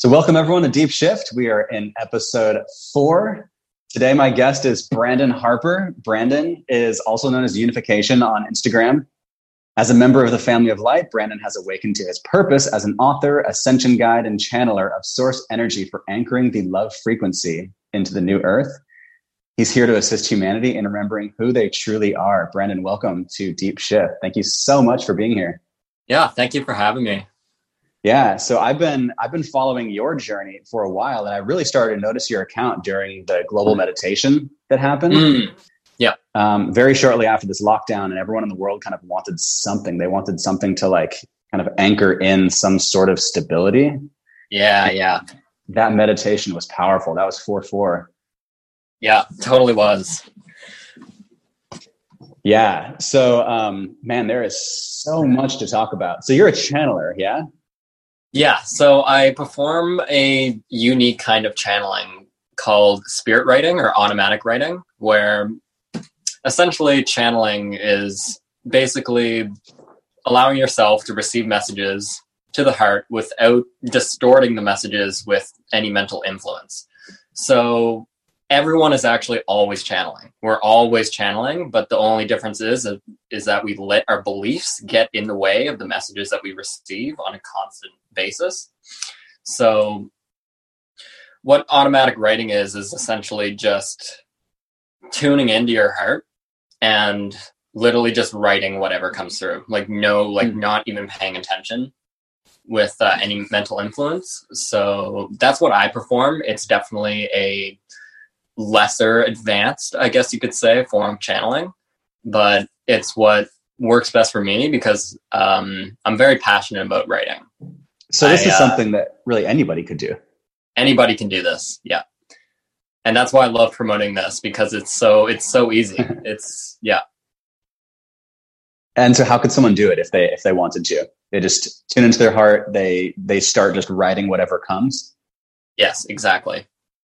So, welcome everyone to Deep Shift. We are in episode four. Today, my guest is Brandon Harper. Brandon is also known as Younification on Instagram. As a member of the family of light, Brandon has awakened to his purpose as an author, ascension guide, and channeler of source energy for anchoring the love frequency into the new earth. He's here to assist humanity in remembering who they truly are. Brandon, welcome to Deep Shift. Thank you so much for being here. Yeah, thank you for having me. Yeah, so I've been I've been following your journey for a while, and I really started to notice your account during the global meditation that happened. Mm, yeah, um, very shortly after this lockdown, and everyone in the world kind of wanted something. They wanted something to like kind of anchor in some sort of stability. Yeah, yeah. That meditation was powerful. That was four four. Yeah, totally was. Yeah. So, um, man, there is so much to talk about. So you're a channeler, yeah? Yeah, so I perform a unique kind of channeling called spirit writing or automatic writing, where essentially channeling is basically allowing yourself to receive messages to the heart without distorting the messages with any mental influence. So everyone is actually always channeling. We're always channeling, but the only difference is is that we let our beliefs get in the way of the messages that we receive on a constant basis. So what automatic writing is is essentially just tuning into your heart and literally just writing whatever comes through. Like no like mm-hmm. not even paying attention with uh, any mental influence. So that's what I perform. It's definitely a lesser advanced, I guess you could say, form of channeling, but it's what works best for me because um, I'm very passionate about writing. So this I, is uh, something that really anybody could do. Anybody can do this, yeah. And that's why I love promoting this because it's so it's so easy. it's yeah. And so, how could someone do it if they if they wanted to? They just tune into their heart. They they start just writing whatever comes. Yes, exactly.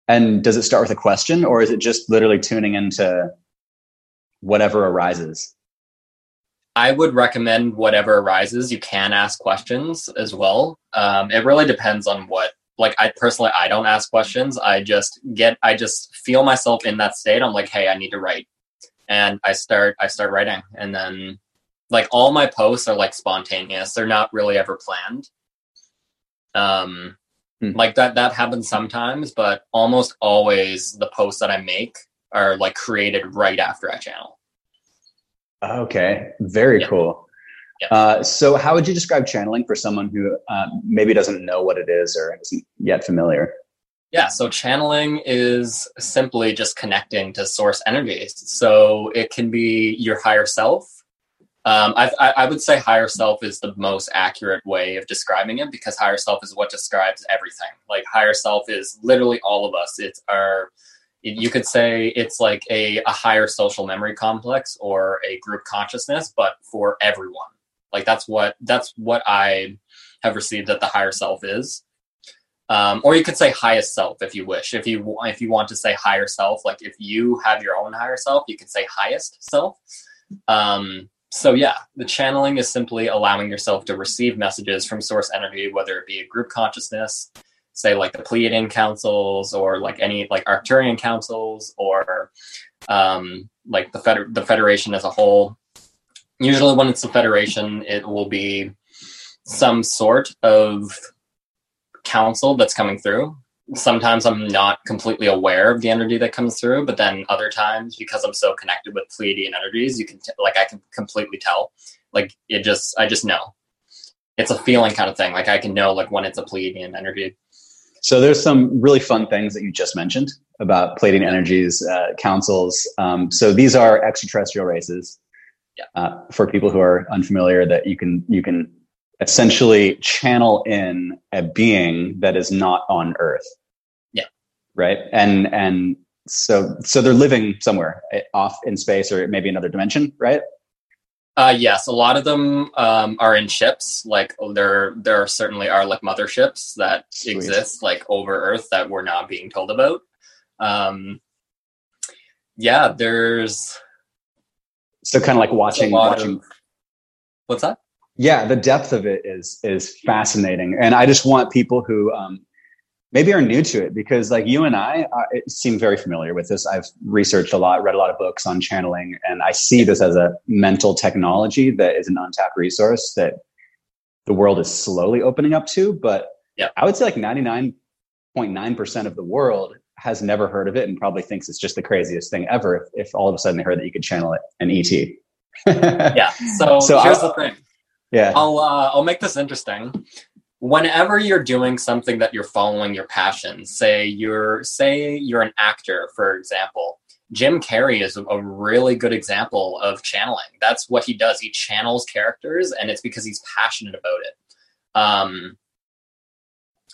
And does it start with a question or is it just literally tuning into whatever arises? I would recommend whatever arises. You can ask questions as well. Um, it really depends on what. Like I personally, I don't ask questions. I just get. I just feel myself in that state. I'm like, hey, I need to write, and I start. I start writing, and then like all my posts are like spontaneous. They're not really ever planned. Um, Hmm. Like that that happens sometimes, but almost always the posts that I make are like created right after I channel. Okay, very yeah. cool. Yeah. Uh, so, how would you describe channeling for someone who uh, maybe doesn't know what it is or isn't yet familiar? Yeah, so channeling is simply just connecting to source energies. So, it can be your higher self, um, I, I would say higher self is the most accurate way of describing it because higher self is what describes everything. Like higher self is literally all of us. It's our, you could say it's like a, a higher social memory complex or a group consciousness, but for everyone. Like that's what that's what I have received that the higher self is. Um, or you could say highest self if you wish. If you if you want to say higher self, like if you have your own higher self, you could say highest self. Um, so yeah, the channeling is simply allowing yourself to receive messages from source energy, whether it be a group consciousness, say like the Pleiadian councils or like any like Arcturian councils or um, like the feder- the Federation as a whole. Usually, when it's the Federation, it will be some sort of council that's coming through sometimes I'm not completely aware of the energy that comes through, but then other times because I'm so connected with Pleiadian energies, you can t- like I can completely tell. Like it just I just know. It's a feeling kind of thing. Like I can know like when it's a Pleiadian energy. So there's some really fun things that you just mentioned about Pleiadian energies, uh, councils. Um, so these are extraterrestrial races. Yeah. Uh, for people who are unfamiliar, that you can you can essentially channel in a being that is not on Earth right? And and so so they're living somewhere eh, off in space or maybe another dimension, right? Uh, yes, a lot of them um, are in ships. Like there, there certainly are like motherships that Sweet. exist like over Earth that we're not being told about. Um, yeah, there's so kind of like watching watching. Of, what's that? Yeah, the depth of it is is fascinating, and I just want people who um, maybe are new to it because like you and I uh, seem very familiar with this. I've researched a lot, read a lot of books on channeling, and I see this as a mental technology that is an untapped resource that the world is slowly opening up to. But yeah. I would say like 99.9% of the world has never heard of it and probably thinks it's just the craziest thing ever if, if all of a sudden they heard that you could channel it an ET. yeah. So, so here's I'll, the thing. Yeah. I'll uh, I'll make this interesting whenever you're doing something that you're following your passion say you're say you're an actor for example jim carrey is a really good example of channeling. That's what he does. He channels characters and it's because he's passionate about it. Um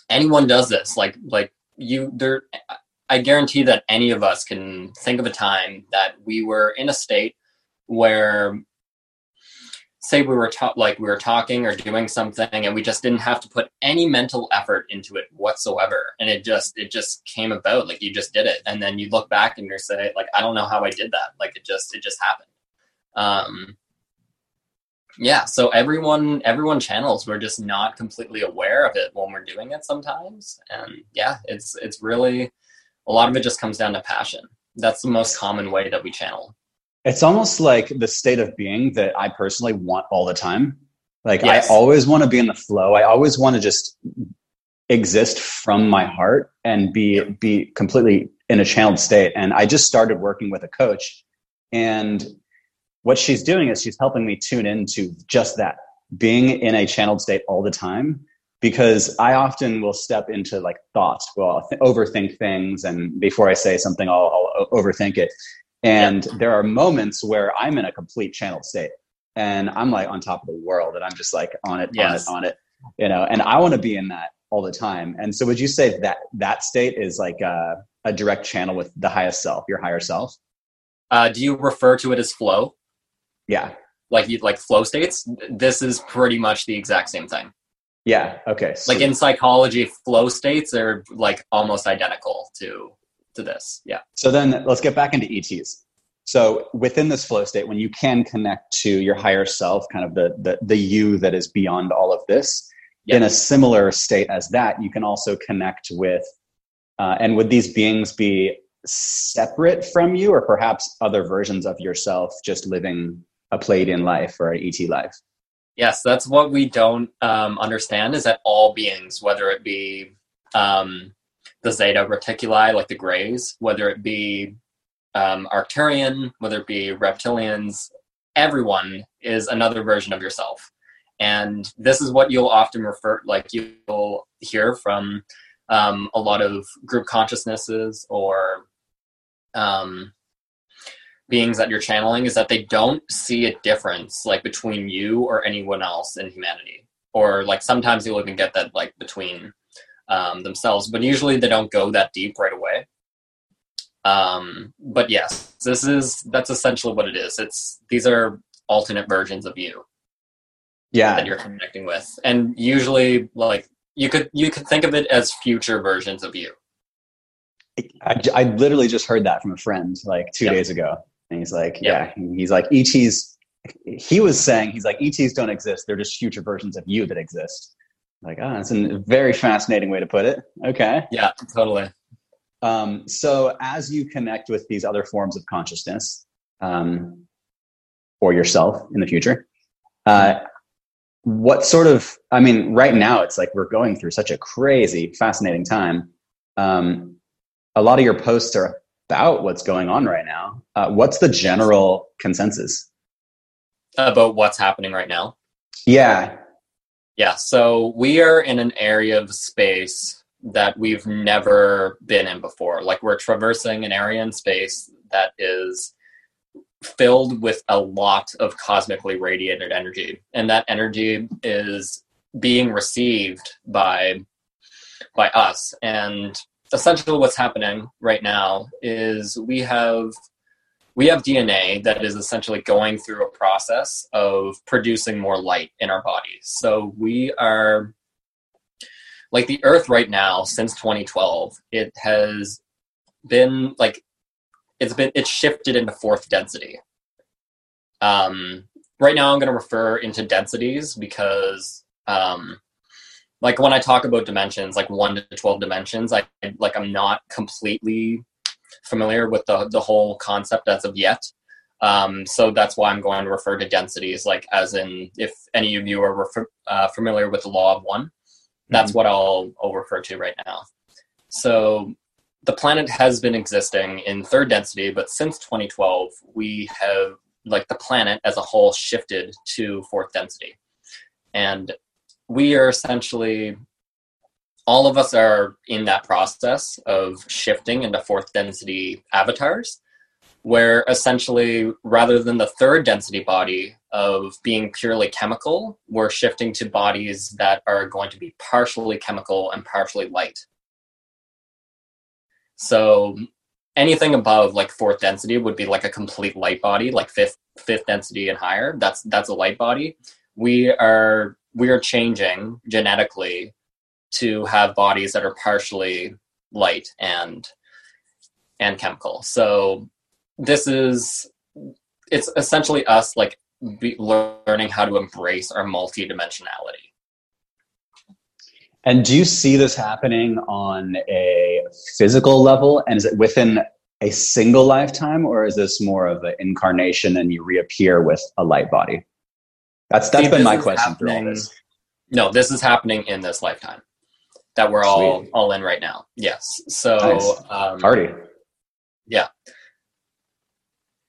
anyone does this. Like like you there i guarantee that any of us can think of a time that we were in a state where say we were ta- like we were talking or doing something and we just didn't have to put any mental effort into it whatsoever. And it just it just came about like you just did it. And then you look back and you're say like i don't know how i did that. Like it just it just happened. Um yeah so everyone everyone channels we're just not completely aware of it when we're doing it sometimes. And yeah it's it's really a lot of it just comes down to passion. That's the most common way that we channel it's almost like the state of being that I personally want all the time. Like yes. I always want to be in the flow. I always want to just exist from my heart and be be completely in a channeled state. And I just started working with a coach and what she's doing is she's helping me tune into just that being in a channeled state all the time because I often will step into like thoughts, well, th- overthink things, and before I say something, I'll, I'll overthink it. And yeah. there are moments where I'm in a complete channeled state and I'm like on top of the world and I'm just like on it, yes. on it, on it, you know, and I want to be in that all the time. And so would you say that that state is like a, a direct channel with the highest self, your higher self? Uh, do you refer to it as flow? Yeah. Like you like flow states? This is pretty much the exact same thing. Yeah. Okay. Like in psychology, flow states are like almost identical to to this. Yeah. So then let's get back into ETs. So within this flow state, when you can connect to your higher self, kind of the the, the you that is beyond all of this, yep. in a similar state as that, you can also connect with, uh, and would these beings be separate from you, or perhaps other versions of yourself just living a Pleiadian life or an ET life? Yes, that's what we don't um, understand is that all beings, whether it be um, the Zeta Reticuli, like the Greys, whether it be um, Arcturian, whether it be reptilians, everyone is another version of yourself. And this is what you'll often refer, like you'll hear from um, a lot of group consciousnesses or um, beings that you're channeling, is that they don't see a difference like between you or anyone else in humanity. Or like sometimes you'll even get that like between um, themselves, but usually they don't go that deep right away. Um, but yes, this is that's essentially what it is. It's these are alternate versions of you. Yeah, that you're connecting with, and usually like you could you could think of it as future versions of you. I, I literally just heard that from a friend like two yep. days ago, and he's like, yep. "Yeah, he's like ETs." He was saying he's like ETs don't exist; they're just future versions of you that exist. Like, oh, that's a very fascinating way to put it. Okay. Yeah, totally. Um, so as you connect with these other forms of consciousness, um, or yourself in the future, uh, what sort of, I mean, right now it's like we're going through such a crazy, fascinating time. Um, a lot of your posts are about what's going on right now. Uh, what's the general consensus? About what's happening right now? Yeah. Yeah, so we are in an area of space that we've never been in before. Like we're traversing an area in space that is filled with a lot of cosmically radiated energy, and that energy is being received by by us. And essentially, what's happening right now is we have we have DNA that is essentially going through a process of producing more light in our bodies. So we are like the earth right now since 2012 it has been like it's been it's shifted into fourth density um right now i'm going to refer into densities because um like when I talk about dimensions, like one to twelve dimensions, I like I'm not completely familiar with the the whole concept as of yet. Um, so that's why I'm going to refer to densities, like as in if any of you are refer, uh, familiar with the law of one, that's mm-hmm. what I'll, I'll refer to right now. So the planet has been existing in third density, but since 2012, we have like the planet as a whole shifted to fourth density, and we are essentially all of us are in that process of shifting into fourth density avatars where essentially rather than the third density body of being purely chemical, we're shifting to bodies that are going to be partially chemical and partially light. So anything above like fourth density would be like a complete light body, like fifth fifth density and higher. That's that's a light body. We are we are changing genetically to have bodies that are partially light and and chemical. So this is it's essentially us like be learning how to embrace our multidimensionality. And do you see this happening on a physical level? And is it within a single lifetime, or is this more of an incarnation and you reappear with a light body? That's that's See, been my question through all this. No, this is happening in this lifetime that we're all all in right now. Yes. So nice. um, party. Yeah.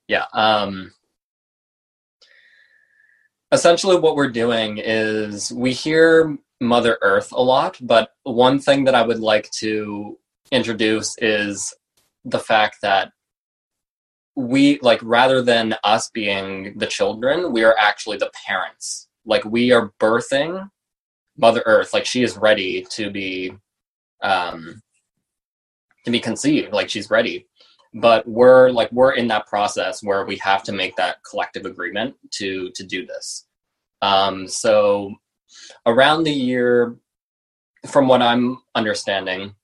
Yeah. Um, essentially, what we're doing is we hear Mother Earth a lot, but one thing that I would like to introduce is the fact that we, like, rather than us being the children, we are actually the parents. Like, we are birthing Mother Earth. Like, she is ready to be. Um, to be conceived like she's ready but we're like we're in that process where we have to make that collective agreement to to do this um, so around the year from what i'm understanding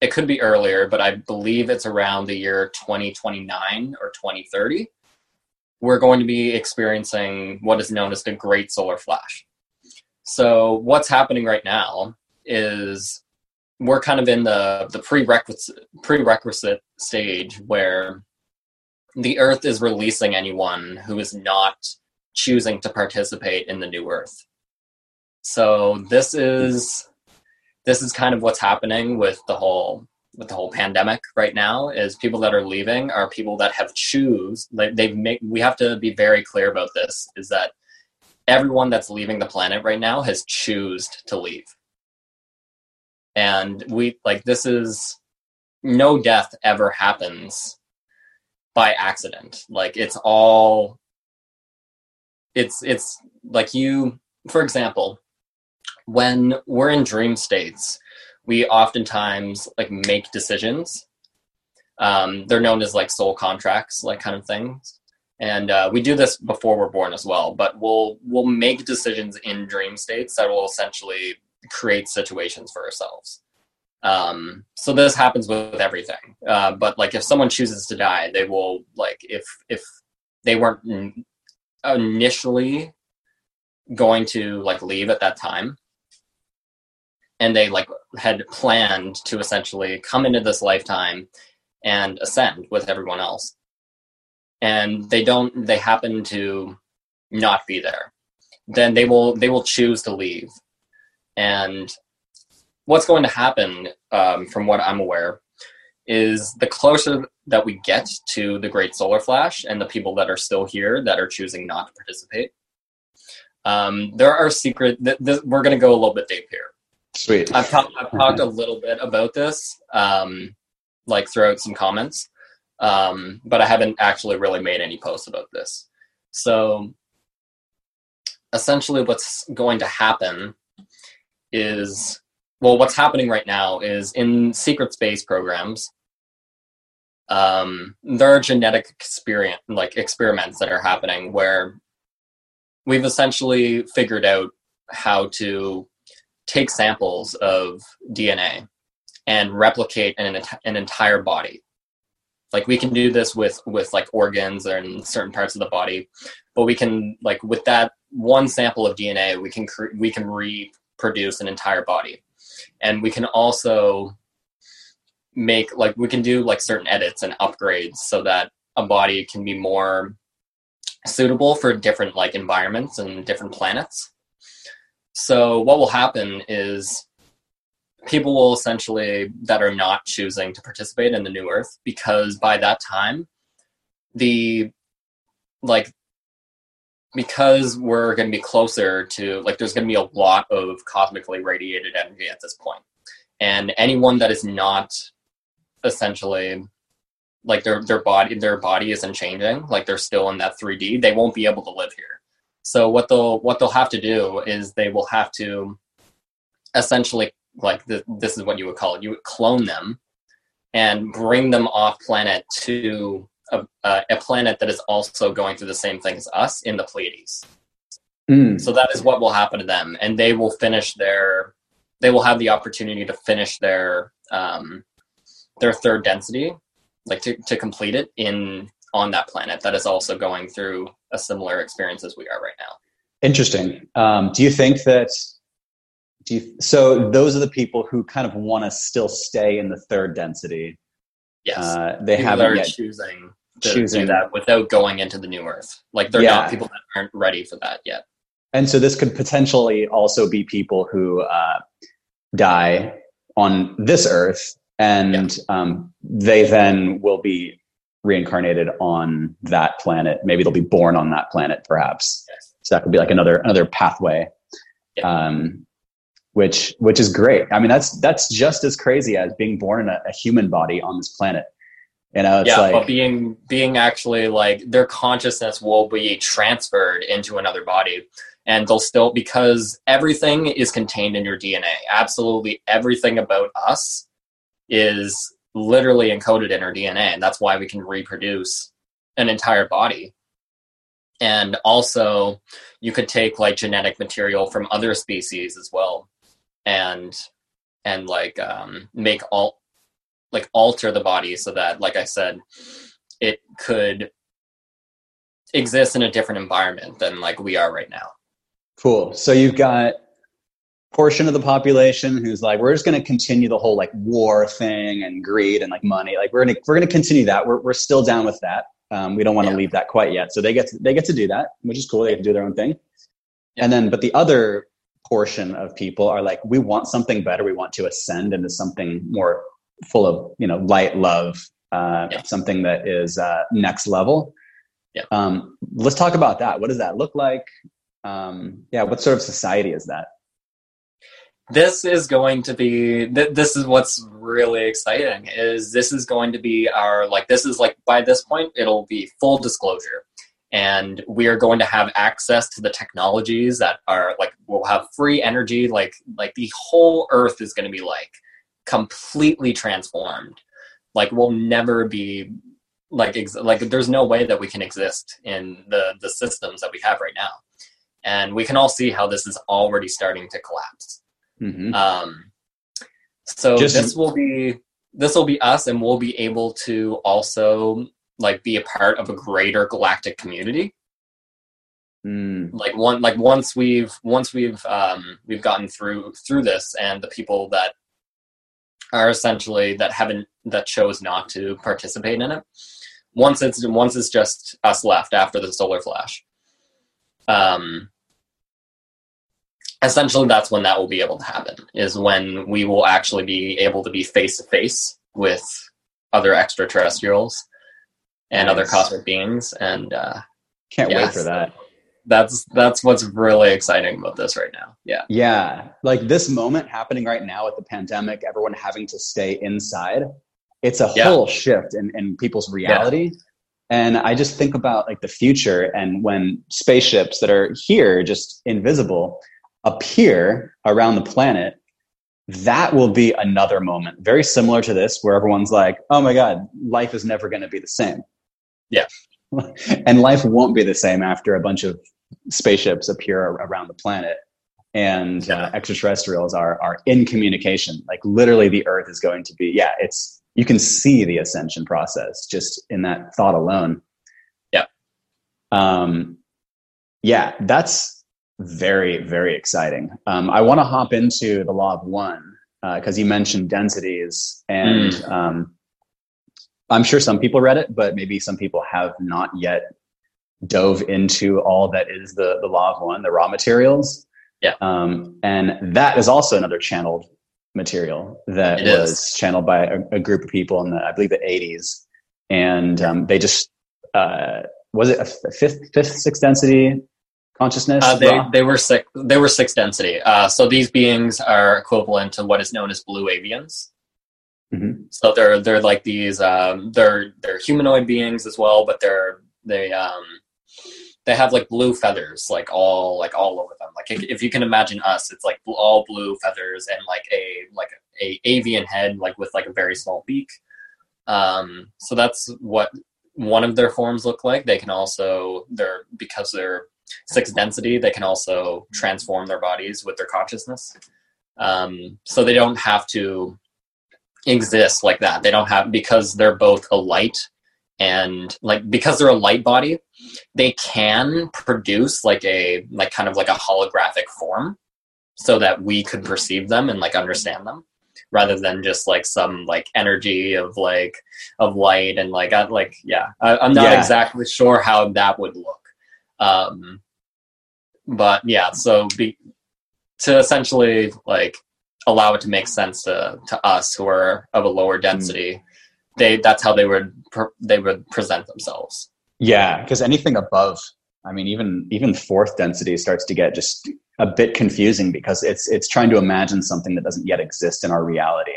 it could be earlier but i believe it's around the year 2029 or 2030 we're going to be experiencing what is known as the great solar flash so what's happening right now is we're kind of in the the prerequisite prerequisite stage where the earth is releasing anyone who is not choosing to participate in the new earth. So this is this is kind of what's happening with the whole with the whole pandemic right now is people that are leaving are people that have choose like they've made we have to be very clear about this is that everyone that's leaving the planet right now has choosed to leave. And we like this is no death ever happens by accident. Like it's all it's it's like you for example when we're in dream states we oftentimes like make decisions. Um, they're known as like soul contracts like kind of things and uh, we do this before we're born as well but we'll we'll make decisions in dream states that will essentially create situations for ourselves. Um, so this happens with everything. Uh, but like if someone chooses to die, they will like if if they weren't initially going to like leave at that time and they like had planned to essentially come into this lifetime and ascend with everyone else and they don't they happen to not be there then they will they will choose to leave and what's going to happen, um, from what I'm aware, is the closer that we get to the Great Solar Flash and the people that are still here that are choosing not to participate, um, there are secret. Th- th- we're going to go a little bit deep here. Sweet. I've, ta- I've talked a little bit about this, um, like throughout some comments, um, but I haven't actually really made any posts about this. So, essentially, what's going to happen is well, what's happening right now is in secret space programs, um, there are genetic experience like experiments that are happening where we've essentially figured out how to take samples of DNA and replicate an, an entire body. Like we can do this with with like organs and certain parts of the body, but we can like with that one sample of DNA, we can cre- we can reproduce an entire body. And we can also make like we can do like certain edits and upgrades so that a body can be more suitable for different like environments and different planets. So what will happen is people will essentially that are not choosing to participate in the new earth because by that time the like because we're going to be closer to like there's going to be a lot of cosmically radiated energy at this point. And anyone that is not essentially like their their body their body isn't changing like they're still in that 3d they won't be able to live here. So what they'll what they'll have to do is they will have to essentially like the, this is what you would call it you would clone them and bring them off planet to a, a, planet that is also going through the same thing as us in the Pleiades. Mm. So that is what will happen to them, and they will finish their. They will have the opportunity to finish their um, their third density, like to, to complete it in on that planet that is also going through a similar experience as we are right now. Interesting. Um, do you think that? Do you, so those are the people who kind of want to still stay in the third density. Yes, uh, they people haven't yet choosing to choosing. that without going into the new Earth. Like they're yeah. not people that aren't ready for that yet. And so this could potentially also be people who uh, die on this Earth, and yeah. um, they then will be reincarnated on that planet. Maybe they'll be born on that planet, perhaps. Yes. So that could be like another another pathway. Yeah. Um, which which is great. I mean, that's that's just as crazy as being born in a, a human body on this planet. You know, yeah, like, but being being actually like their consciousness will be transferred into another body, and they'll still because everything is contained in your DNA. Absolutely everything about us is literally encoded in our DNA, and that's why we can reproduce an entire body. And also, you could take like genetic material from other species as well, and and like um, make all like alter the body so that like i said it could exist in a different environment than like we are right now. Cool. So you've got portion of the population who's like we're just going to continue the whole like war thing and greed and like money. Like we're going to we're going to continue that. We're, we're still down with that. Um, we don't want to yeah. leave that quite yet. So they get to, they get to do that which is cool. They get to do their own thing. Yeah. and then but the other portion of people are like we want something better. We want to ascend into something more full of you know light love uh, yeah. something that is uh, next level. Yeah. Um, let's talk about that. What does that look like? Um, yeah what sort of society is that? This is going to be th- this is what's really exciting is this is going to be our like this is like by this point it'll be full disclosure and we are going to have access to the technologies that are like we'll have free energy like like the whole earth is going to be like completely transformed. Like we'll never be like ex- like there's no way that we can exist in the the systems that we have right now. And we can all see how this is already starting to collapse. Mm-hmm. um so Just this will be this will be us and we'll be able to also like be a part of a greater galactic community mm. like one like once we've once we've um we've gotten through through this and the people that are essentially that haven't that chose not to participate in it. Once it's once it's just us left after the solar flash. Um, essentially, that's when that will be able to happen. Is when we will actually be able to be face to face with other extraterrestrials and nice. other cosmic beings, and uh, can't yeah, wait for that that's that's what's really exciting about this right now. Yeah. Yeah. Like this moment happening right now with the pandemic, everyone having to stay inside. It's a yeah. whole shift in, in people's reality. Yeah. And I just think about like the future and when spaceships that are here, just invisible, appear around the planet, that will be another moment very similar to this where everyone's like, oh my God, life is never going to be the same. Yeah. and life won't be the same after a bunch of spaceships appear around the planet and yeah. uh, extraterrestrials are are in communication like literally the earth is going to be yeah it's you can see the ascension process just in that thought alone yeah um yeah that's very, very exciting. Um, I want to hop into the law of one because uh, you mentioned densities, and mm. um, I'm sure some people read it, but maybe some people have not yet dove into all that is the the law of one, the Ra materials. Yeah, um, and that is also another channeled material that it was is. channeled by a, a, group of people in the I believe the 80s, and um, they just uh, was it a fifth fifth sixth density consciousness? Uh, they they were six they were six density. Uh, so these beings are equivalent to what is known as blue avians. Mm-hmm. So they're they're like these um, they're they're humanoid beings as well, but they're they um they have like blue feathers like all like all over them. Like if you can imagine us, it's like all blue feathers and like a like a avian head like with like a very small beak. Um, so that's what one of their forms look like. They can also they're because they're six density, they can also transform their bodies with their consciousness. Um, so they don't have to exist like that. They don't have because they're both a light and like because they're a light body, they can produce like a like kind of like a holographic form so that we could perceive them and like understand them rather than just like some like energy of like of light and like I, like yeah I, am not yeah. exactly sure how that would look um but yeah so be to essentially like allow it to make sense to to us who are of a lower hmm. density mm. they that's how they would they would present themselves yeah because anything above i mean even even fourth density starts to get just a bit confusing because it's it's trying to imagine something that doesn't yet exist in our reality.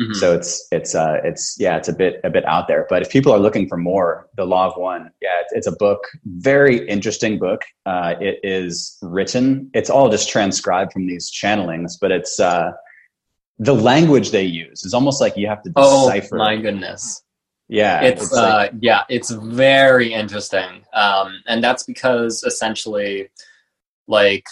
Mm-hmm. So it's it's uh it's yeah it's a bit a bit out there. But if people are looking for more, the Law of One, yeah, it's, it's a book, very interesting book. Uh, it is written. It's all just transcribed from these channelings, but it's uh, the language they use is almost like you have to oh, decipher. Oh my goodness! Yeah, it's, it's uh, yeah, it's very interesting, um, and that's because essentially, like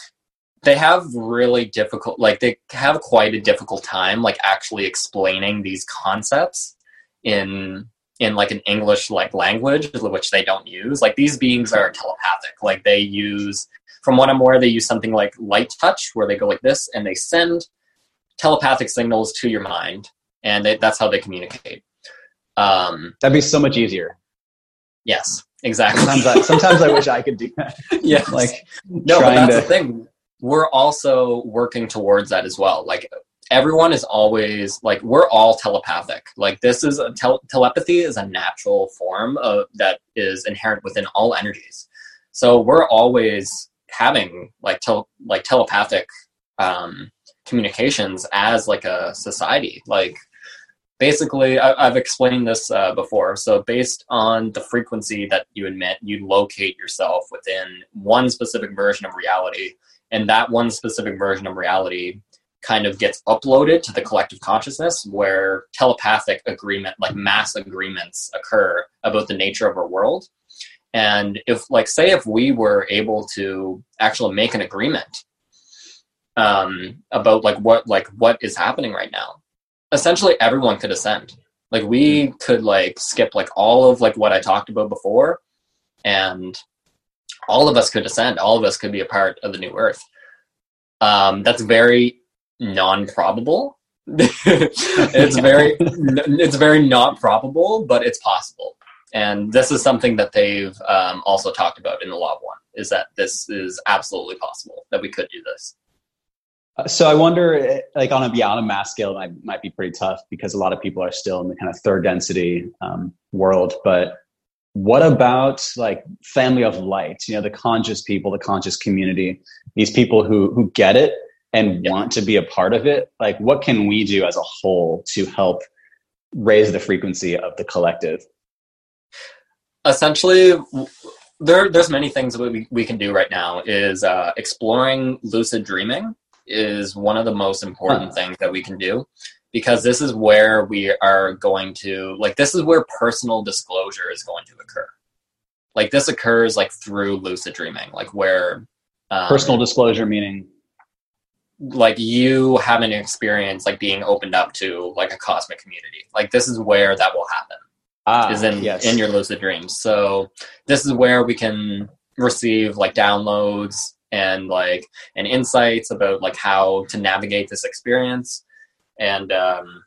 they have really difficult like they have quite a difficult time like actually explaining these concepts in in like an english like language which they don't use. Like these beings are telepathic. Like they use from what i'm aware they use something like light touch where they go like this and they send telepathic signals to your mind and they, that's how they communicate. Um, that'd be so much easier. Yes exactly. Sometimes I, sometimes I wish i could do that. Yeah like no but that's to... the thing we're also working towards that as well. Like everyone is always like we're all telepathic. Like this is a tel- telepathy is a natural form of that is inherent within all energies. So we're always having like tel- like telepathic um, communications as like a society. Like basically, I- have explained this uh, before. So based on the frequency that you emit, you locate yourself within one specific version of reality and that one specific version of reality kind of gets uploaded to the collective consciousness where telepathic agreement like mass agreements occur about the nature of our world. And if like say if we were able to actually make an agreement um, about like what like what is happening right now essentially everyone could ascend. Like we could like skip like all of like what i talked about before and all of us could ascend. All of us could be a part of the new earth. Um, that's very non-probable. It's very it's very not probable but it's possible. And this is something that they've um, also talked about in the law of one is that this is absolutely possible that we could do this. Uh, so I wonder, like on a beyond a mass scale, it might, might be pretty tough because a lot of people are still in the kind of third density um, world. But what about like family of light you know the conscious people the conscious community these people who who get it and want to be a part of it? Like what can we do as a whole to help raise the frequency of the collective? Essentially there there's many things that we, we can do right now is uh, exploring lucid dreaming is one of the most important huh. things that we can do because this is where we are going to like this is where personal disclosure is going to occur. Like this occurs like through lucid dreaming like where um, personal disclosure meaning? like you have an experience like being opened up to like a cosmic community. Like this is where that will happen ah, is in yes. in your lucid dreams. So this is where we can receive like downloads and like and insights about like how to navigate this experience and um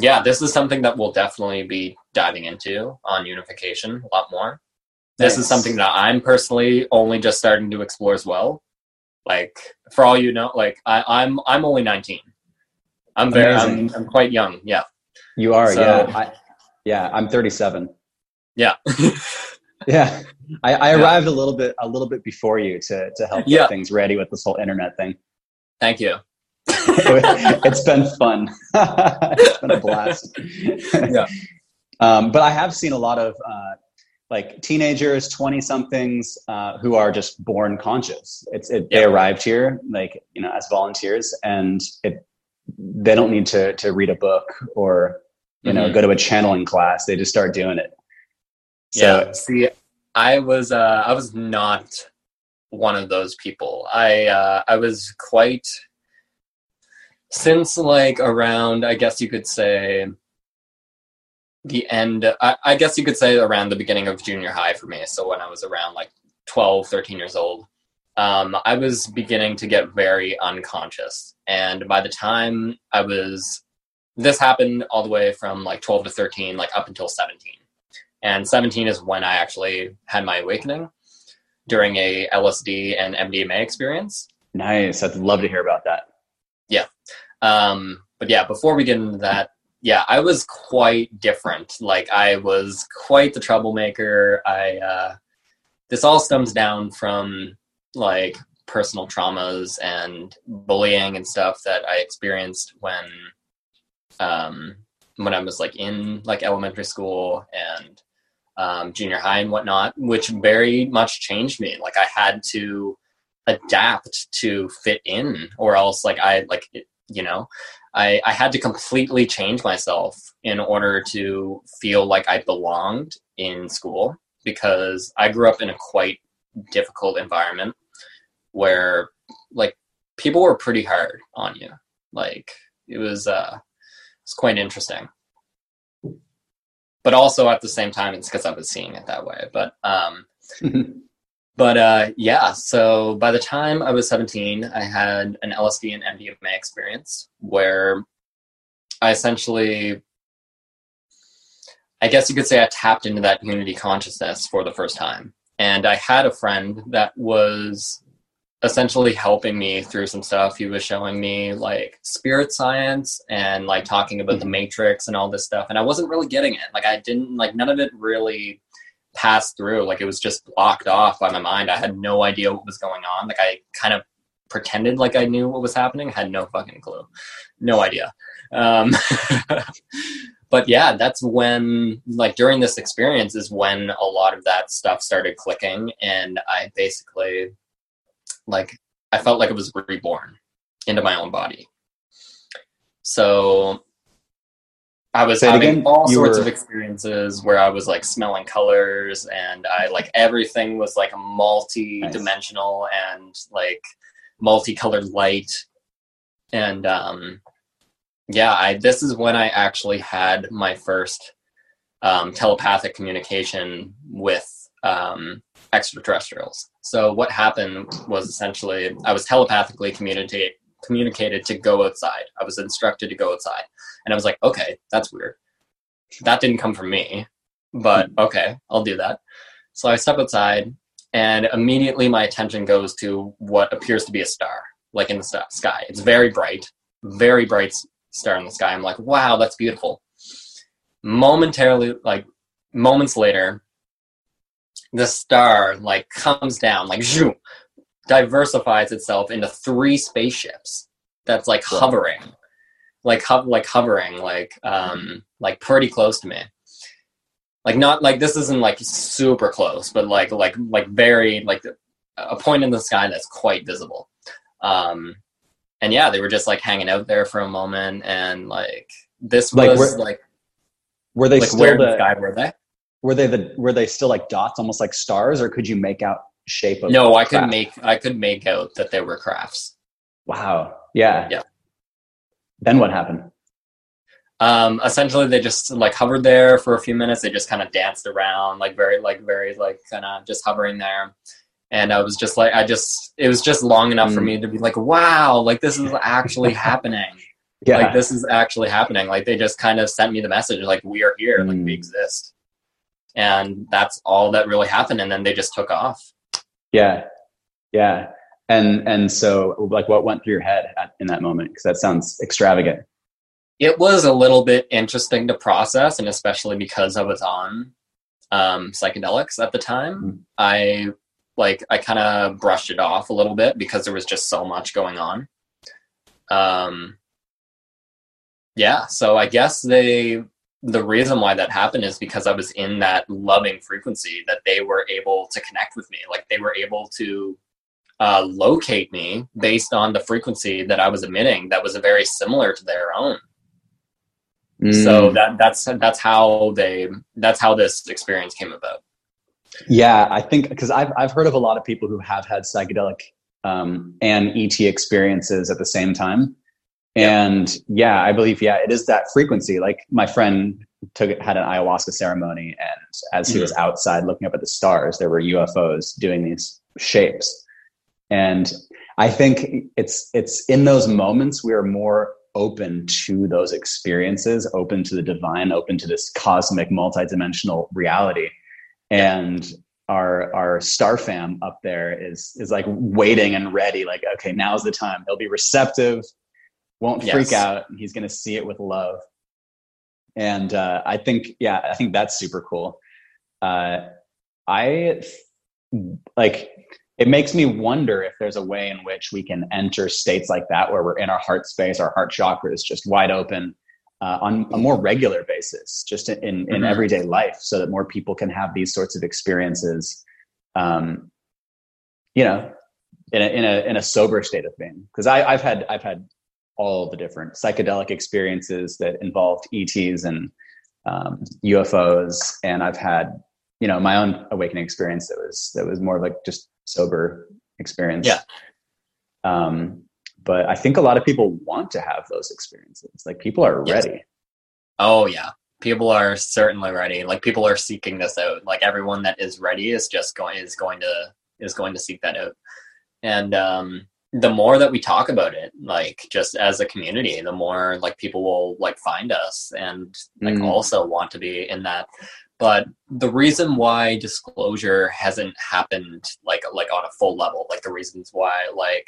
yeah this is something that we'll definitely be diving into on Younification a lot more this is something that i'm personally only just starting to explore as well like for all you know like I, i'm i'm only 19 i'm very I'm, I'm quite young yeah You are, So- yeah. I, yeah, I'm 37. yeah Yeah, I, I Yeah. arrived a little bit a little bit before you to to help Yeah. get things ready with this whole internet thing. thank you it's been fun. it's been a blast. Yeah. Um, but I have seen a lot of uh, like teenagers, twenty somethings uh, who are just born conscious. It's it, they arrived here like you know as volunteers, and it they don't need to to read a book or you know Mhm. go to a channeling class. They just start doing it. yeah see i was uh i was not one of those people i uh i was quite since like around i guess you could say the end I, I guess you could say around the beginning of junior high for me so when i was around like 12 13 years old um, i was beginning to get very unconscious and by the time i was this happened all the way from like 12 to 13 like up until 17 and 17 is when i actually had my awakening during a lsd and mdma experience Nice. I'd love to hear about that. Um, but yeah, before we get into that, yeah, I was quite different. Like I was quite the troublemaker. I uh, this all stems down from like personal traumas and bullying and stuff that I experienced when um, when I was like in like elementary school and um, junior high and whatnot, which very much changed me. Like I had to adapt to fit in, or else like I like you know I, I had to completely change myself in order to feel like I belonged in school because I grew up in a quite difficult environment where like people were pretty hard on you. Like it was uh it's quite interesting. But also at the same time it's because I was seeing it that way. But um but uh, yeah, so by the time I was 17, I had an LSD and MDMA experience where I essentially, I guess you could say, I tapped into that unity consciousness for the first time. And I had a friend that was essentially helping me through some stuff. He was showing me like spirit science and like talking about the matrix and all this stuff. And I wasn't really getting it. Like, I didn't, like, none of it really passed through. Like it was just blocked off by my mind. I had no idea what was going on. Like I kind of pretended like I knew what was happening. Had no fucking clue. No idea. Um, but yeah, that's when, like during this experience, is when a lot of that stuff started clicking, and I basically, like, I felt like it was reborn into my own body. So I was Say having again? all sorts were- of experiences where I was like smelling colors and I like everything was like a multi-dimensional and like multicolored light. And um yeah, I this is when I actually had my first um telepathic communication with um extraterrestrials. So what happened was essentially I was telepathically communicate communicated to go outside. I was instructed to go outside. And I was like, okay, that's weird. That didn't come from me, but hmm. okay, I'll do that. So I step outside, and immediately my attention goes to what appears to be a star, like in the sky. It's very bright, very bright star in the sky. I'm like, wow, that's beautiful. Momentarily, like moments later, the star like comes down, like zoom, diversifies itself into three spaceships. That's like hovering like like hovering like um like pretty close to me like not like this isn't like super close but like like like very like a point in the sky that's quite visible um and yeah they were just like hanging out there for a moment and like this Like, was like Were they like still where in the the, sky were they were they the were they still like dots, almost like stars, or could you make out shape of? no i could make i could make out that they were crafts Wow. Yeah. Yeah. Then what happened? um essentially they just like hovered there for a few minutes they just kind of danced around like very like very like kind of just hovering there and I was just like, I just, it was just long enough mm. for me to be like, wow, like this is actually happening. Yeah. Like this is actually happening. Like they just kind of sent me the message, like we are here, mm. like we mm. exist. And that's all that really happened. And then they just took off. Yeah. Yeah. And, and so like what went through your head at, in that moment? Cause that sounds extravagant. It was a little bit interesting to process. And especially because I was on um, psychedelics at the time, mm. I like I kind of brushed it off a little bit because there was just so much going on. Um, yeah, so I guess they the reason why that happened is because I was in that loving frequency that they were able to connect with me. Like they were able to uh, locate me based on the frequency that I was emitting that was very similar to their own. Mm. So that that's that's how they that's how this experience came about. Yeah, I think because I've I've heard of a lot of people who have had psychedelic um, and ET experiences at the same time, and yeah, I believe yeah, it is that frequency. Like my friend took it, had an ayahuasca ceremony, and as he mm-hmm. was outside looking up at the stars, there were UFOs doing these shapes, and I think it's it's in those moments we are more open to those experiences, open to the divine, open to this cosmic multidimensional reality. And our our star fam up there is is like waiting and ready like okay now's the time. He'll be receptive won't yes. freak out he's going to see it with love. And uh, i think yeah i think that's super cool. Uh, i like it makes me wonder if there's a way in which we can enter states like that where we're in our heart space our heart chakra is just wide open uh, on a more regular basis, just in, in, mm-hmm. everyday life, so that more people can have these sorts of experiences, um, you know, in a, in a, in a sober state of being. Because I've had, I've had all the different psychedelic experiences that involved ETs and um, UFOs, and I've had, you know, my own awakening experience that was that was more like just sober experience. Yeah. Um, but I think a lot of people want to have those experiences. Like people are yes. ready. Oh yeah. People are certainly ready. Like people are seeking this out. Like everyone that is ready is just going is going to is going to seek that out. And um the more that we talk about it, like just as a community, the more like people will like find us and like mm. also want to be in that. But the reason why disclosure hasn't happened like like on a full level, like the reasons why like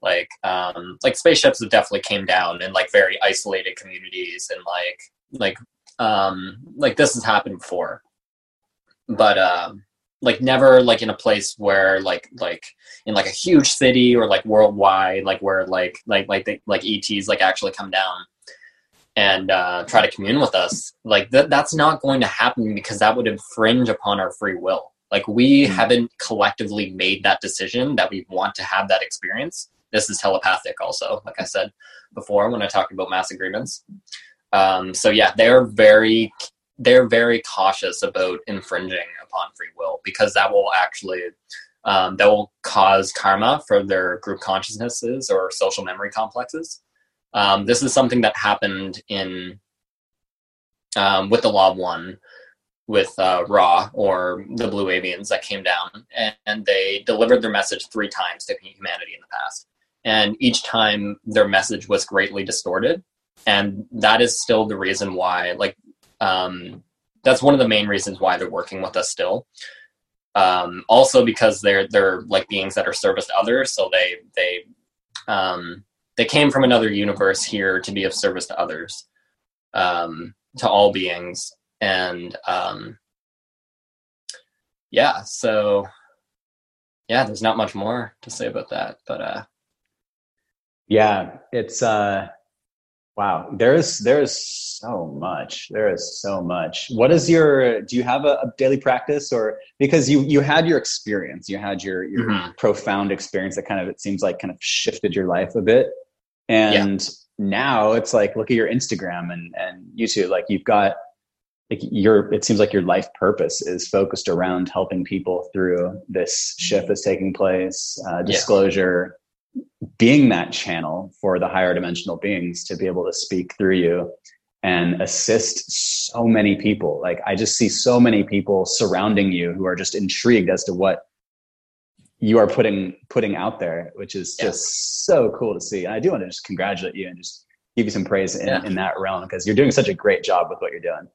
like um like spaceships have definitely came down in like very isolated communities and like like um like this has happened before. But um like never like in a place where like like in like a huge city or like worldwide like where like like like they, like ets like actually come down and uh, try to commune with us like th- that's not going to happen because that would infringe upon our free will. Like we mm-hmm. haven't collectively made that decision that we want to have that experience. This is telepathic also like i said before when i talked about mass agreements. Um, so yeah they're very they're very cautious about infringing upon free will because that will actually um, that will cause karma for their group consciousnesses or social memory complexes um, this is something that happened in um, with the of one with uh, Ra or the Blue Avians that came down, and, and, they delivered their message three times to humanity in the past. And each time their message was greatly distorted and that is still the reason why like um, that's one of the main reasons why they're working with us still. Um, also because they're they're like beings that are service to others so they they um, they came from another universe here to be of service to others um, to all beings and um, yeah so yeah there's not much more to say about that but uh yeah, it's uh wow. There's there's so much. There is so much. What is your do you have a, a daily practice or because you you had your experience, you had your your mm-hmm. profound experience that kind of it seems like kind of shifted your life a bit. And yeah. now it's like look at your Instagram and and YouTube like you've got like your it seems like your life purpose is focused around helping people through this shift that's taking place uh, disclosure being that channel for the higher dimensional beings to be able to speak through you and assist so many people. Like I just see so many people surrounding you who are just intrigued as to what you are putting putting out there, which is Yeah. just so cool to see. And I do want to just congratulate you and just give you some praise in, Yeah. in that realm because you're doing such a great job with what you're doing.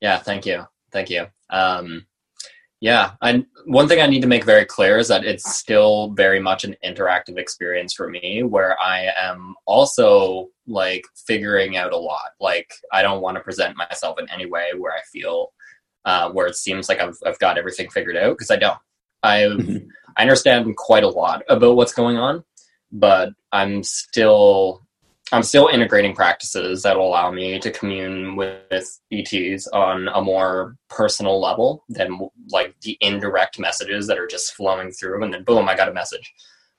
Yeah, thank you. Thank you. Um, yeah, and one thing I need to make very clear is that it's still very much an interactive experience for me where I am also like figuring out a lot. Like, I don't want to present myself in any way where I feel uh, where it seems like I've, I've got everything figured out because I don't. I Mhm. I understand quite a lot about what's going on, but I'm still I'm still integrating practices that will allow me to commune with ETs on a more personal level than like the indirect messages that are just flowing through and then boom, I got a message.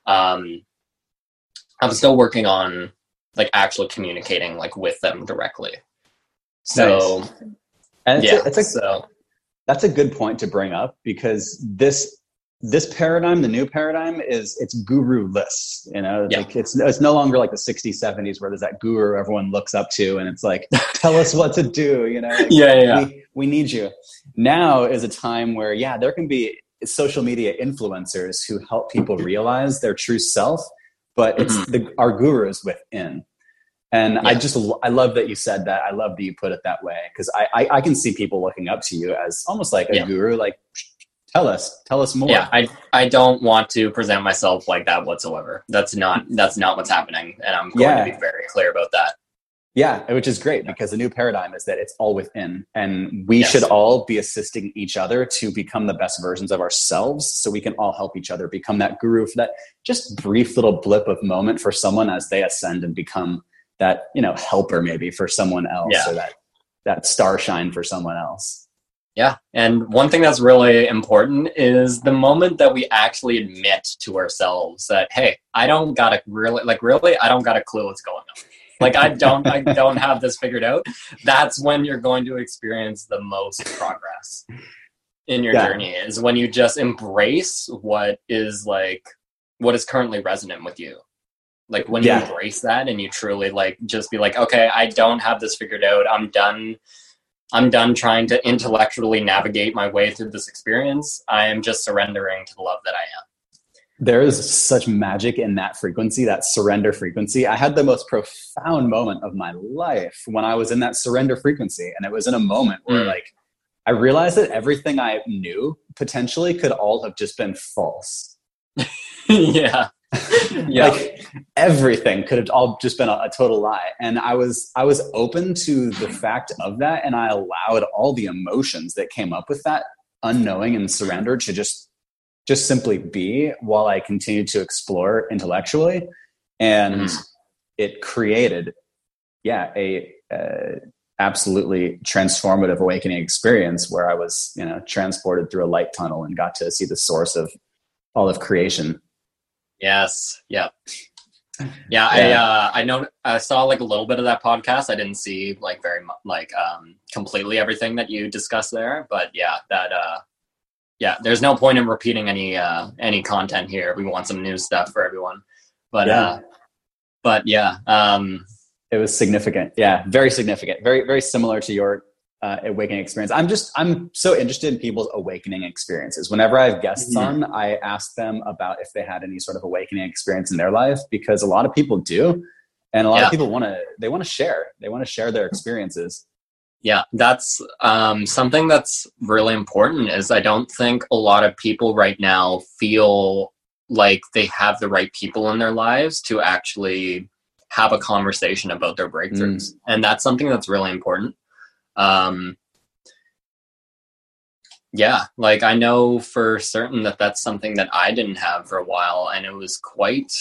Um, I'm still working on like actually communicating like with them directly. So And it's, yeah, a, it's a, so that's a good point to bring up because this this paradigm the new paradigm is it's guru less you know Yeah. like it's it's no longer like the 60s 70s where there's that guru everyone looks up to and it's like tell us what to do you know Like, yeah, yeah, yeah. we, we need you now is a time where yeah there can be social media influencers who help people mm-hmm. realize their true self but it's mm-hmm. the our gurus within and I just I love that you said that. I love that you put it that way because I, I I can see people looking up to you as almost like a Yeah. guru. Like, tell us, tell us more. Yeah, I I don't want to present myself like that whatsoever. That's not that's not what's happening, and I'm going Yeah. to be very clear about that. Yeah, which is great because the new paradigm is that it's all within, and we Yes. should all be assisting each other to become the best versions of ourselves, so we can all help each other become that guru for that just brief little blip of moment for someone as they ascend and become that you know helper maybe for someone else, Yeah. or that that star shine for someone else. Yeah, and one thing that's really important is the moment that we actually admit to ourselves that hey, I don't got a really like really I don't got a clue what's going on. Like I don't I don't have this figured out. That's when you're going to experience the most progress in your Yeah. journey is when you just embrace what is like what is currently resonant with you. Like when you embrace that and you truly like just be like, okay, I don't have this figured out. I'm done I'm done trying to intellectually navigate my way through this experience. I am just surrendering to the love that I am. there is such magic in that frequency, that surrender frequency. I had the most profound moment of my life when I was in that surrender frequency. And it was in a moment where, Mm. like, I realized that everything I knew potentially could all have just been false. yeah. Yeah. like everything could have all just been a, a total lie and i was i was open to the fact of that and i allowed all the emotions that came up with that unknowing and surrender to just just simply be while i continued to explore intellectually and Mhm. it created yeah a uh, absolutely transformative awakening experience where i was you know transported through a light tunnel and got to see the source of all of creation Yes. Yeah. Yeah, I uh, I know I saw like a little bit of that podcast. I didn't see like very mu- like um completely everything that you discussed there, but yeah, that uh yeah, there's no point in repeating any uh any content here. We want some new stuff for everyone. But Yeah. uh but yeah, um it was significant yeah very significant very very similar to your uh, awakening experience i'm just i'm so interested in people's awakening experiences whenever i have guests Mhm. on i ask them about if they had any sort of awakening experience in their life because a lot of people do and a lot Yeah. of people want to they want to share they want to share their experiences Yeah, that's um, something that's really important. Is I don't think a lot of people right now feel like they have the right people in their lives to actually have a conversation about their breakthroughs, and that's something that's really important. Um, yeah, like I know for certain that that's something that I didn't have for a while, and it was quite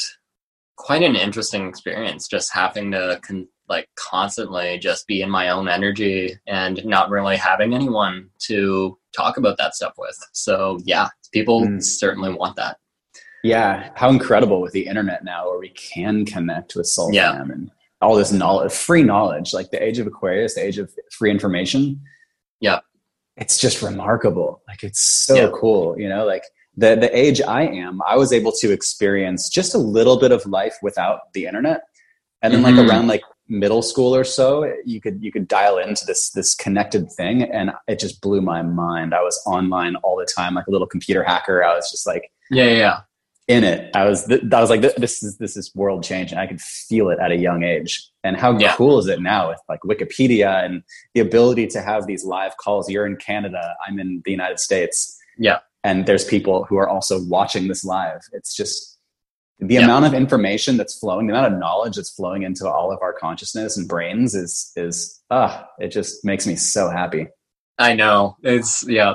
quite an interesting experience just having to con- like constantly just be in my own energy and not really having anyone to talk about that stuff with. So yeah, people Mm. certainly want that. yeah how incredible with the internet now where we can connect with soul Yeah. fam and all this knowledge free knowledge like the age of aquarius the age of free information Yeah. it's just remarkable like it's so Yeah. cool you know like the the age i am i was able to experience just a little bit of life without the internet and then Mhm. like around like middle school or so you could you could dial into this this connected thing and it just blew my mind i was online all the time like a little computer hacker i was just like Yeah, yeah, yeah. In it. I was th- I was like this is this is world changing. I could feel it at a young age. And how yeah. cool is it now with like Wikipedia and the ability to have these live calls? You're in Canada, I'm in the United States. Yeah. And there's people who are also watching this live. It's just the yeah. amount of information that's flowing, the amount of knowledge that's flowing into all of our consciousness and brains is is ah, it just makes me so happy. I know. It's yeah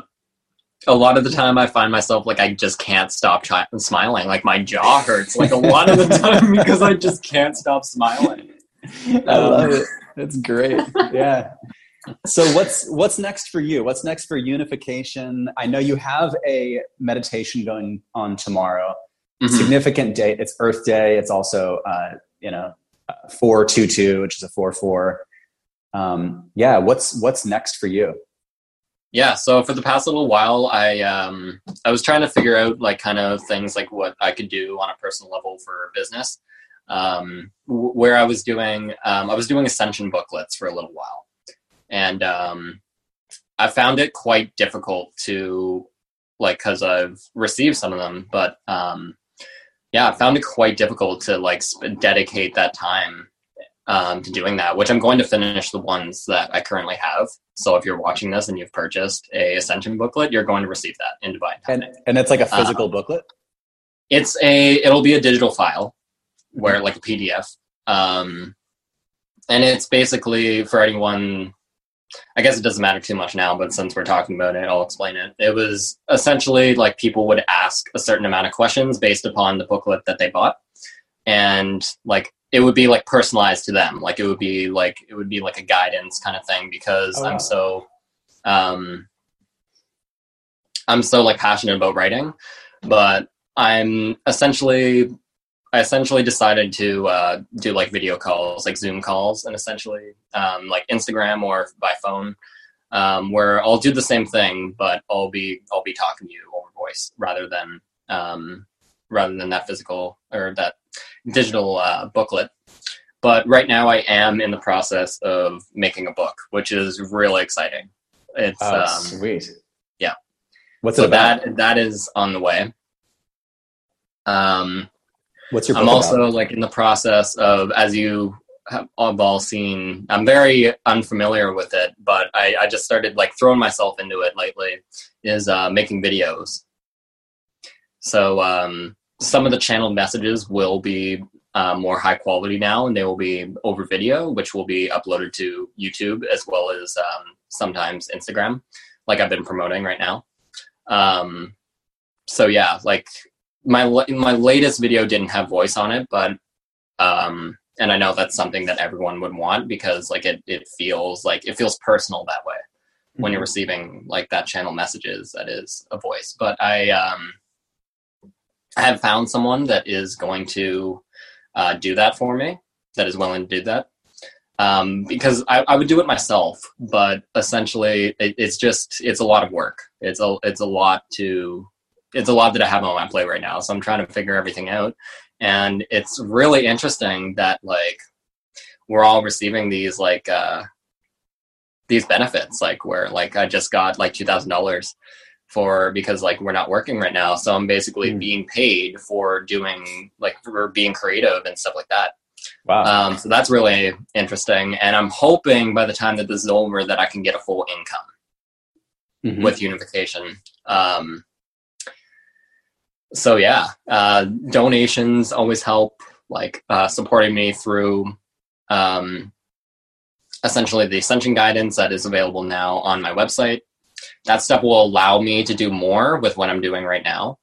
a lot of the time I find myself like I just can't stop ch- smiling. Like my jaw hurts like a lot of the time because I just can't stop smiling. I love it. That's great. Yeah. So what's what's next for you? What's next for Younification? I know you have a meditation going on tomorrow. Mm-hmm. Significant date. It's Earth Day. It's also uh, you know four two two, which is a four four. Um, yeah. What's what's next for you? Yeah so for the past little while i um i was trying to figure out like kind of things like what i could do on a personal level for business. Um where i was doing um i was doing ascension booklets for a little while. And um i found it quite difficult to like because i've received some of them but um yeah i found it quite difficult to like dedicate that time um, to doing that, which I'm going to finish the ones that I currently have. So if you're watching this and you've purchased a Ascension booklet, you're going to receive that in Divine Timing. And, and it's like a physical um, booklet? It's a, it'll be a digital file where like a PDF. Um, and it's basically for anyone, I guess it doesn't matter too much now, but since we're talking about it, I'll explain it. It was essentially like people would ask a certain amount of questions based upon the booklet that they bought. And like it would be like personalized to them like it would be like it would be like a guidance kind of thing because oh, wow. i'm so um i'm so like passionate about writing but i'm essentially i essentially decided to uh, do like video calls like zoom calls and essentially um, like instagram or by phone um, where i'll do the same thing but i'll be i'll be talking to you over voice rather than um, rather than that physical or that digital uh, booklet. But right now, I am in the process of making a book, which is really exciting. It's oh, um, sweet. Yeah. What's so that that is on the way. Um, What's your? I'm also about? like in the process of, as you have all seen, I'm very unfamiliar with it, but I, I just started like throwing myself into it lately. Is uh, making videos. So um, some of the channel messages will be uh, more high quality now, and they will be over video, which will be uploaded to YouTube as well as um, sometimes Instagram, like I've been promoting right now. Um, so yeah, like my my latest video didn't have voice on it, but um, and I know that's something that everyone would want because like it it feels like it feels personal that way when you're mm-hmm. receiving like that channel messages that is a voice. But I um I have found someone that is going to uh, do that for me, that is willing to do that. Um, because I, I, would do it myself, but essentially it, it's just it's a lot of work. It's a it's a lot to it's a lot that I have on my plate right now. So I'm trying to figure everything out, and it's really interesting that like we're all receiving these like uh, these benefits, like where like I just got like two thousand dollars for because like we're not working right now. So i'm basically mm. being paid for doing like for being creative and stuff like that. Wow. Um, so that's really interesting. And i'm hoping by the time that this is over that i can get a full income mm-hmm. with Younification. Um, so yeah uh, donations always help like uh, supporting me through um, essentially the ascension guidance that is available now on my website that stuff will allow me to do more with what I'm doing right now.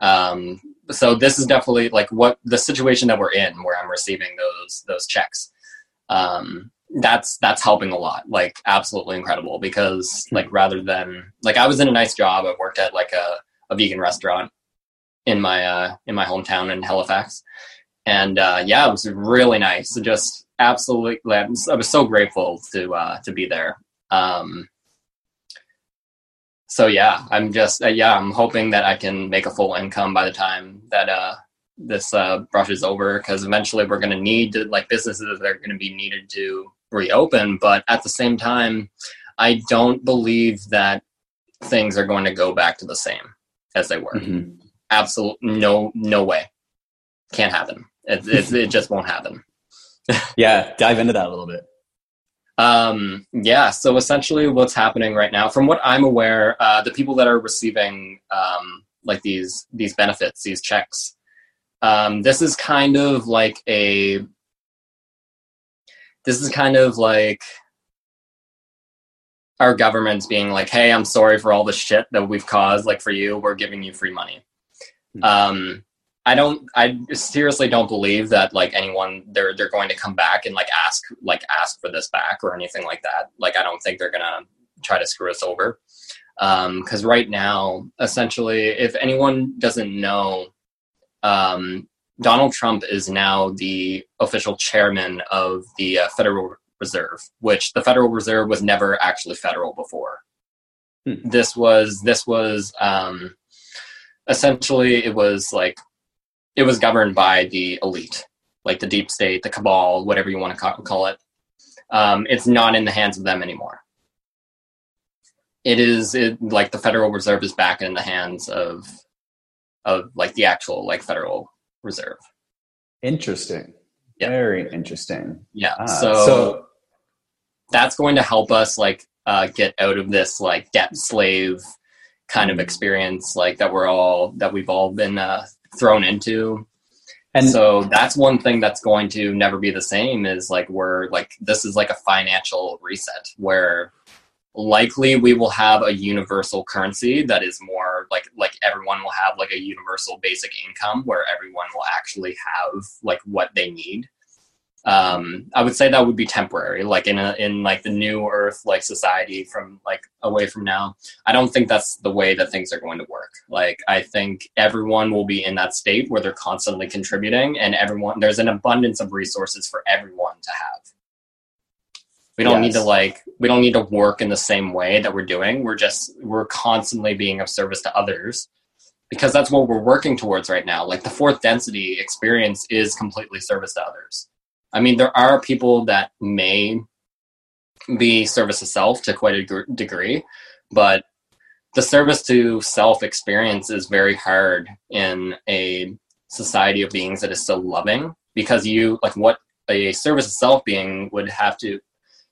Um, so this is definitely like what the situation that we're in, where I'm receiving those those checks. Um, that's that's helping a lot, like absolutely incredible. Because like rather than like I was in a nice job, I worked at like a, a vegan restaurant in my uh, in my hometown in Halifax, and uh, yeah, it was really nice. Just absolutely, glad. I was so grateful to uh, to be there. Um, so yeah, I'm just uh, yeah, I'm hoping that I can make a full income by the time that uh, this uh, brushes over because eventually we're going to need to, like businesses that are going to be needed to reopen. But at the same time, I don't believe that things are going to go back to the same as they were. Mm-hmm. absolutely no no way can't happen it, it, it just won't happen yeah dive into that a little bit um, yeah so essentially what's happening right now from what i'm aware uh, the people that are receiving um, like these these benefits these checks um, this is kind of like a this is kind of like our government's being like hey i'm sorry for all the shit that we've caused like for you we're giving you free money hmm. um, I don't I seriously don't believe that like anyone they're they're going to come back and like ask like ask for this back or anything like that. Like I don't think they're gonna try to screw us over. Um because right now, essentially, if anyone doesn't know, um Donald Trump is now the official chairman of the uh, Federal Reserve, which the Federal Reserve was never actually federal before. Hmm. This was this was um essentially it was like it was governed by the elite, like the deep state, the cabal, whatever you want to call it. Um, it's not in the hands of them anymore. It is it, like the Federal Reserve is back in the hands of of like the actual like Federal Reserve. Interesting. Yeah. Very interesting. Yeah. Ah, so, so that's going to help us like uh, get out of this like debt slave kind of mm-hmm. experience like that we're all that we've all been uh, thrown into. And so that's one thing that's going to never be the same is like we're like this is like a financial reset where likely we will have a universal currency that is more like like everyone will have like a universal basic income where everyone will actually have like what they need um i would say that would be temporary like in a in like the new earth like society from like away from now. I don't think that's the way that things are going to work. Like i think everyone will be in that state where they're constantly contributing and everyone there's an abundance of resources for everyone to have. We don't yes. need to like we don't need to work in the same way that we're doing. We're just we're constantly being of service to others because that's what we're working towards right now. Like the fourth density experience is completely service to others I mean, there are people that may be service to self to quite a degree, but the service to self experience is very hard in a society of beings that is so loving because you like what a service to self being would have to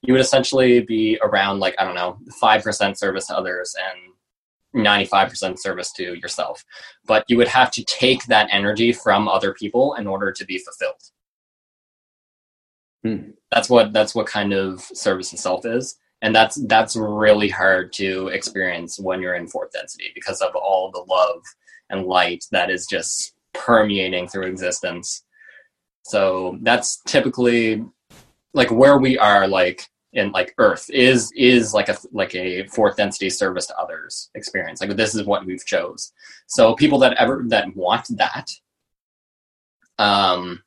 you would essentially be around like i don't know 5% service to others and 95% service to yourself. But you would have to take that energy from other people in order to be fulfilled Hmm. That's what that's what kind of service itself is, and that's that's really hard to experience when you're in fourth density because of all the love and light that is just permeating through existence. So that's typically like where we are, like in like Earth is is like a like a fourth density service to others experience. Like this is what we've chose. So people that ever that want that, um,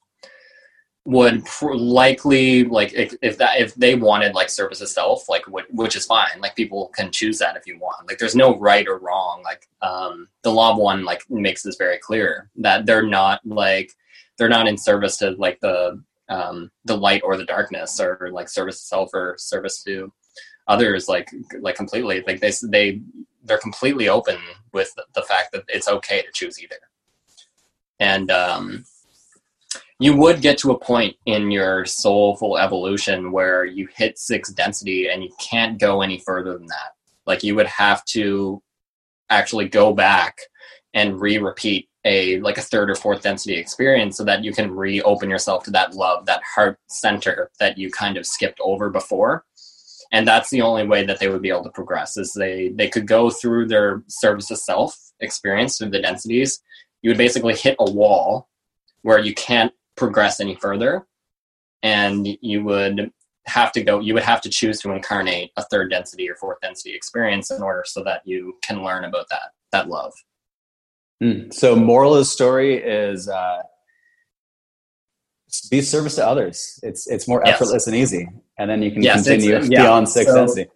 would pr- likely like if, if, that if they wanted like service itself like which is fine like people can choose that if you want like there's no right or wrong like um the law one like makes this very clear that they're not like they're not in service to like the um the light or the darkness or like service itself or service to others like like completely like they they they're completely open with the fact that it's okay to choose either. And um you would get to a point in your soulful evolution where you hit six density and you can't go any further than that. Like you would have to actually go back and re-repeat a like a third or fourth density experience so that you can reopen yourself to that love, that heart center that you kind of skipped over before. And that's the only way that they would be able to progress is they they could go through their service of self experience through the densities. You would basically hit a wall where you can't progress any further and you would have to go you would have to choose to incarnate a third density or fourth density experience in order so that you can learn about that that love mm. so moral of the story is uh, be service to others it's it's more effortless yes. and easy and then you can yes, continue yeah. beyond sixth so, density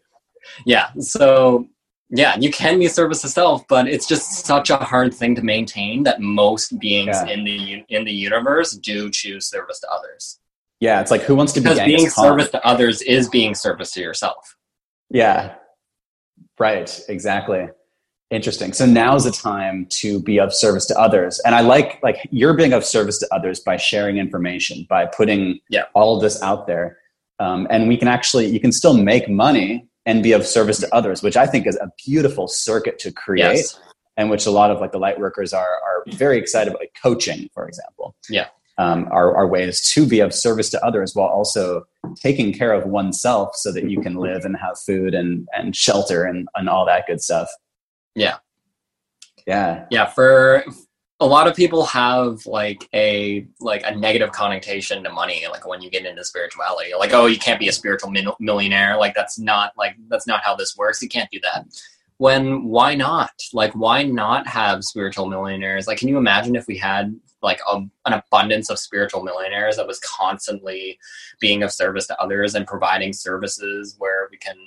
yeah so yeah, you can be service to self, but it's just such a hard thing to maintain that most beings yeah. in the in the universe do choose service to others. Yeah, it's like who wants to because be being service to others is being service to yourself. Yeah, right, exactly. Interesting. So now's the time to be of service to others. And I like like you're being of service to others by sharing information, by putting yeah. all of this out there. Um, and we can actually you can still make money and be of service to others, which I think is a beautiful circuit to create. Yes. And which a lot of like the light workers are are very excited about, like coaching, for example. Yeah. Um, are, are ways to be of service to others while also taking care of oneself so that you can live and have food and, and shelter and, and all that good stuff. Yeah. Yeah. Yeah. For a lot of people have like a like a negative connotation to money like when you get into spirituality. Like oh you can't be a spiritual millionaire. Like that's not like that's not how this works. You can't do that. When why not? Like why not have spiritual millionaires? Like can you imagine if we had like a, an abundance of spiritual millionaires that was constantly being of service to others and providing services where we can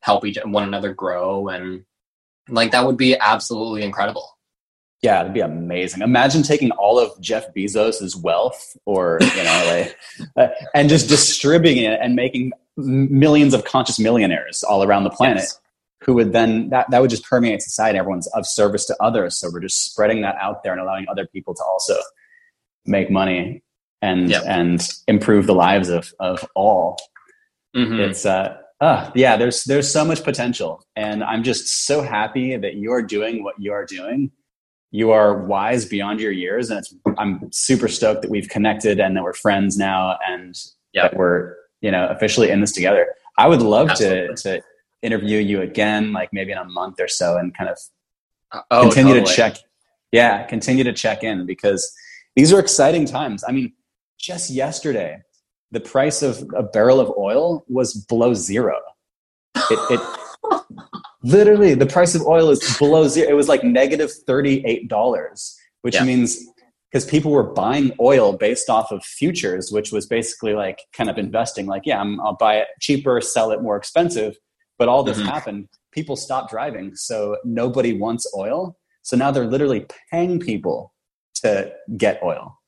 help each one another grow and like that would be absolutely incredible. Yeah, it'd be amazing. Imagine taking all of Jeff Bezos's wealth, or you know, like, uh, and just distributing it and making millions of conscious millionaires all around the planet, yes. who would then that that would just permeate society. Everyone's of service to others, so we're just spreading that out there and allowing other people to also make money and yep. and improve the lives of of all. Mm-hmm. It's uh, uh, yeah, there's there's so much potential, and I'm just so happy that you are doing what you are doing. You are wise beyond your years, and I'm super stoked that we've connected and that we're friends now, and yep. that we're you know officially in this together. I would love to to interview you again, like maybe in a month or so, and kind of uh, oh, continue totally. to check. Yeah, continue to check in because these are exciting times. I mean, just yesterday the price of a barrel of oil was below zero. It, it literally the price of oil is below zero. It was like negative negative thirty-eight dollars, which yeah. means because people were buying oil based off of futures, which was basically like kind of investing. Like, yeah, i will buy it cheaper, sell it more expensive. But all this mm-hmm. happened. People stopped driving, so nobody wants oil. So now they're literally paying people to get oil.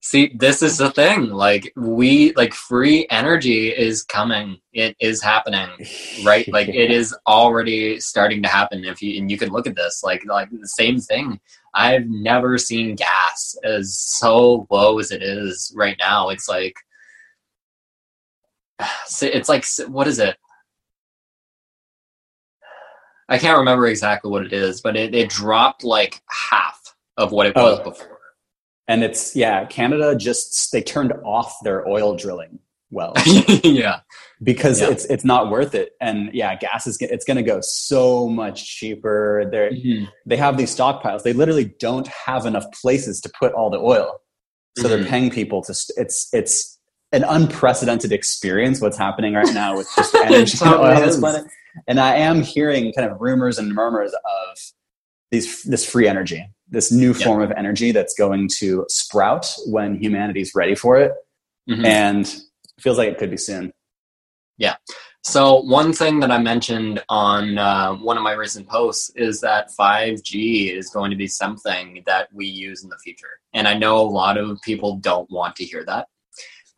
See, this is the thing. Like we like free energy is coming. It is happening. Right? Like it is already starting to happen. If you and you can look at this, like like the same thing. I've never seen gas as so low as it is right now. It's like it's like what is it? I can't remember exactly what it is, but it, it dropped like half of what it oh. was oh. before and it's yeah canada just they turned off their oil drilling well yeah. Because yeah. it's it's not worth it. And yeah gas is it's going to go so much cheaper. They mm-hmm. they have these stockpiles. They literally don't have enough places to put all the oil. So mm-hmm. they're paying people to it's it's an unprecedented experience what's happening right now with just energy and oil on this planet. And i am hearing kind of rumors and murmurs of these this free energy this new form of energy that's going to sprout when humanity's ready for it. Mm-hmm. And it feels like it could be soon. Yeah. So, one thing that I mentioned on uh, one of my recent posts is that 5G is going to be something that we use in the future. And I know a lot of people don't want to hear that.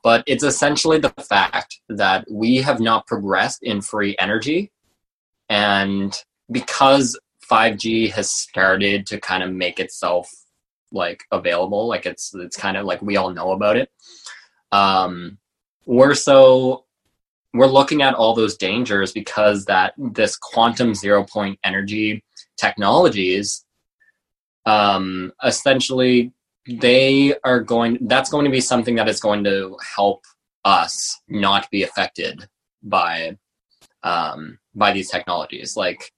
But it's essentially the fact that we have not progressed in free energy. And because 5G has started to kind of make itself like available. Like it's it's kind of like we all know about it. Um, we're so we're looking at all those dangers because that this quantum zero point energy technologies um, essentially they are going that's going to be something that is going to help us not be affected by um, by these technologies like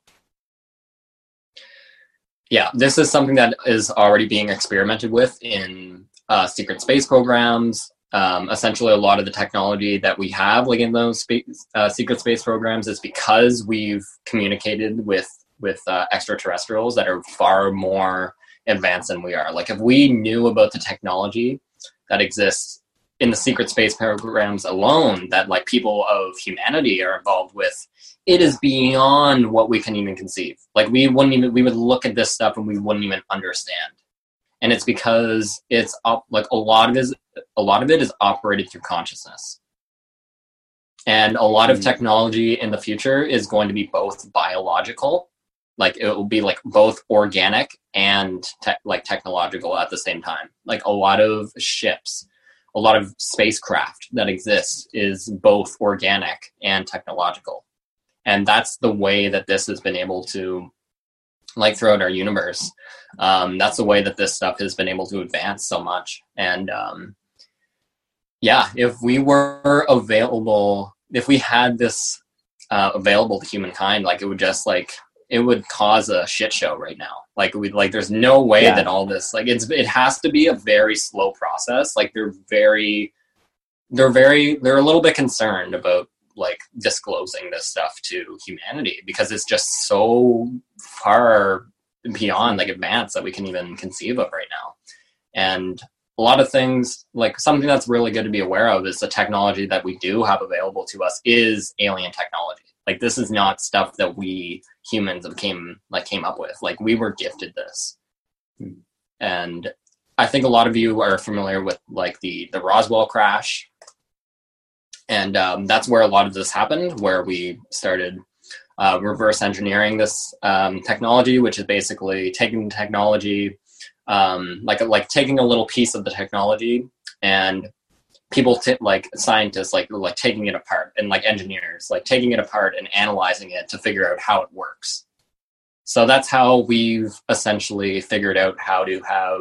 yeah, this is something that is already being experimented with in uh, secret space programs. Um, essentially, a lot of the technology that we have, like in those uh, secret space programs, is because we've communicated with with uh, extraterrestrials that are far more advanced than we are. Like, if we knew about the technology that exists in the secret space programs alone, that like people of humanity are involved with, it is beyond what we can even conceive. Like we wouldn't even we would look at this stuff and we wouldn't even understand. And it's because it's up like a lot of it is a lot of it is operated through consciousness. And a lot of hmm. technology in the future is going to be both biological like it will be like both organic and te- like technological at the same time like a lot of ships a lot of spacecraft that exists is both organic and technological. And that's the way that this has been able to like throughout our universe um, that's the way that this stuff has been able to advance so much. And um, yeah if we were available if we had this uh, available to humankind like it would just like it would cause a shit show right now. Like we like there's no way yeah. that all this like it's it has to be a very slow process. Like they're very they're very they're a little bit concerned about like disclosing this stuff to humanity because it's just so far beyond like advanced that we can even conceive of right now. And a lot of things like something that's really good to be aware of is the technology that we do have available to us is alien technology like this is not stuff that we humans have came like came up with. Like we were gifted this. Hmm. and i think a lot of you are familiar with like the the roswell crash. And um, that's where a lot of this happened where we started uh, reverse engineering this um, technology which is basically taking technology um, like like taking a little piece of the technology and people t- like scientists like like taking it apart and like engineers like taking it apart and analyzing it to figure out how it works so that's how we've essentially figured out how to have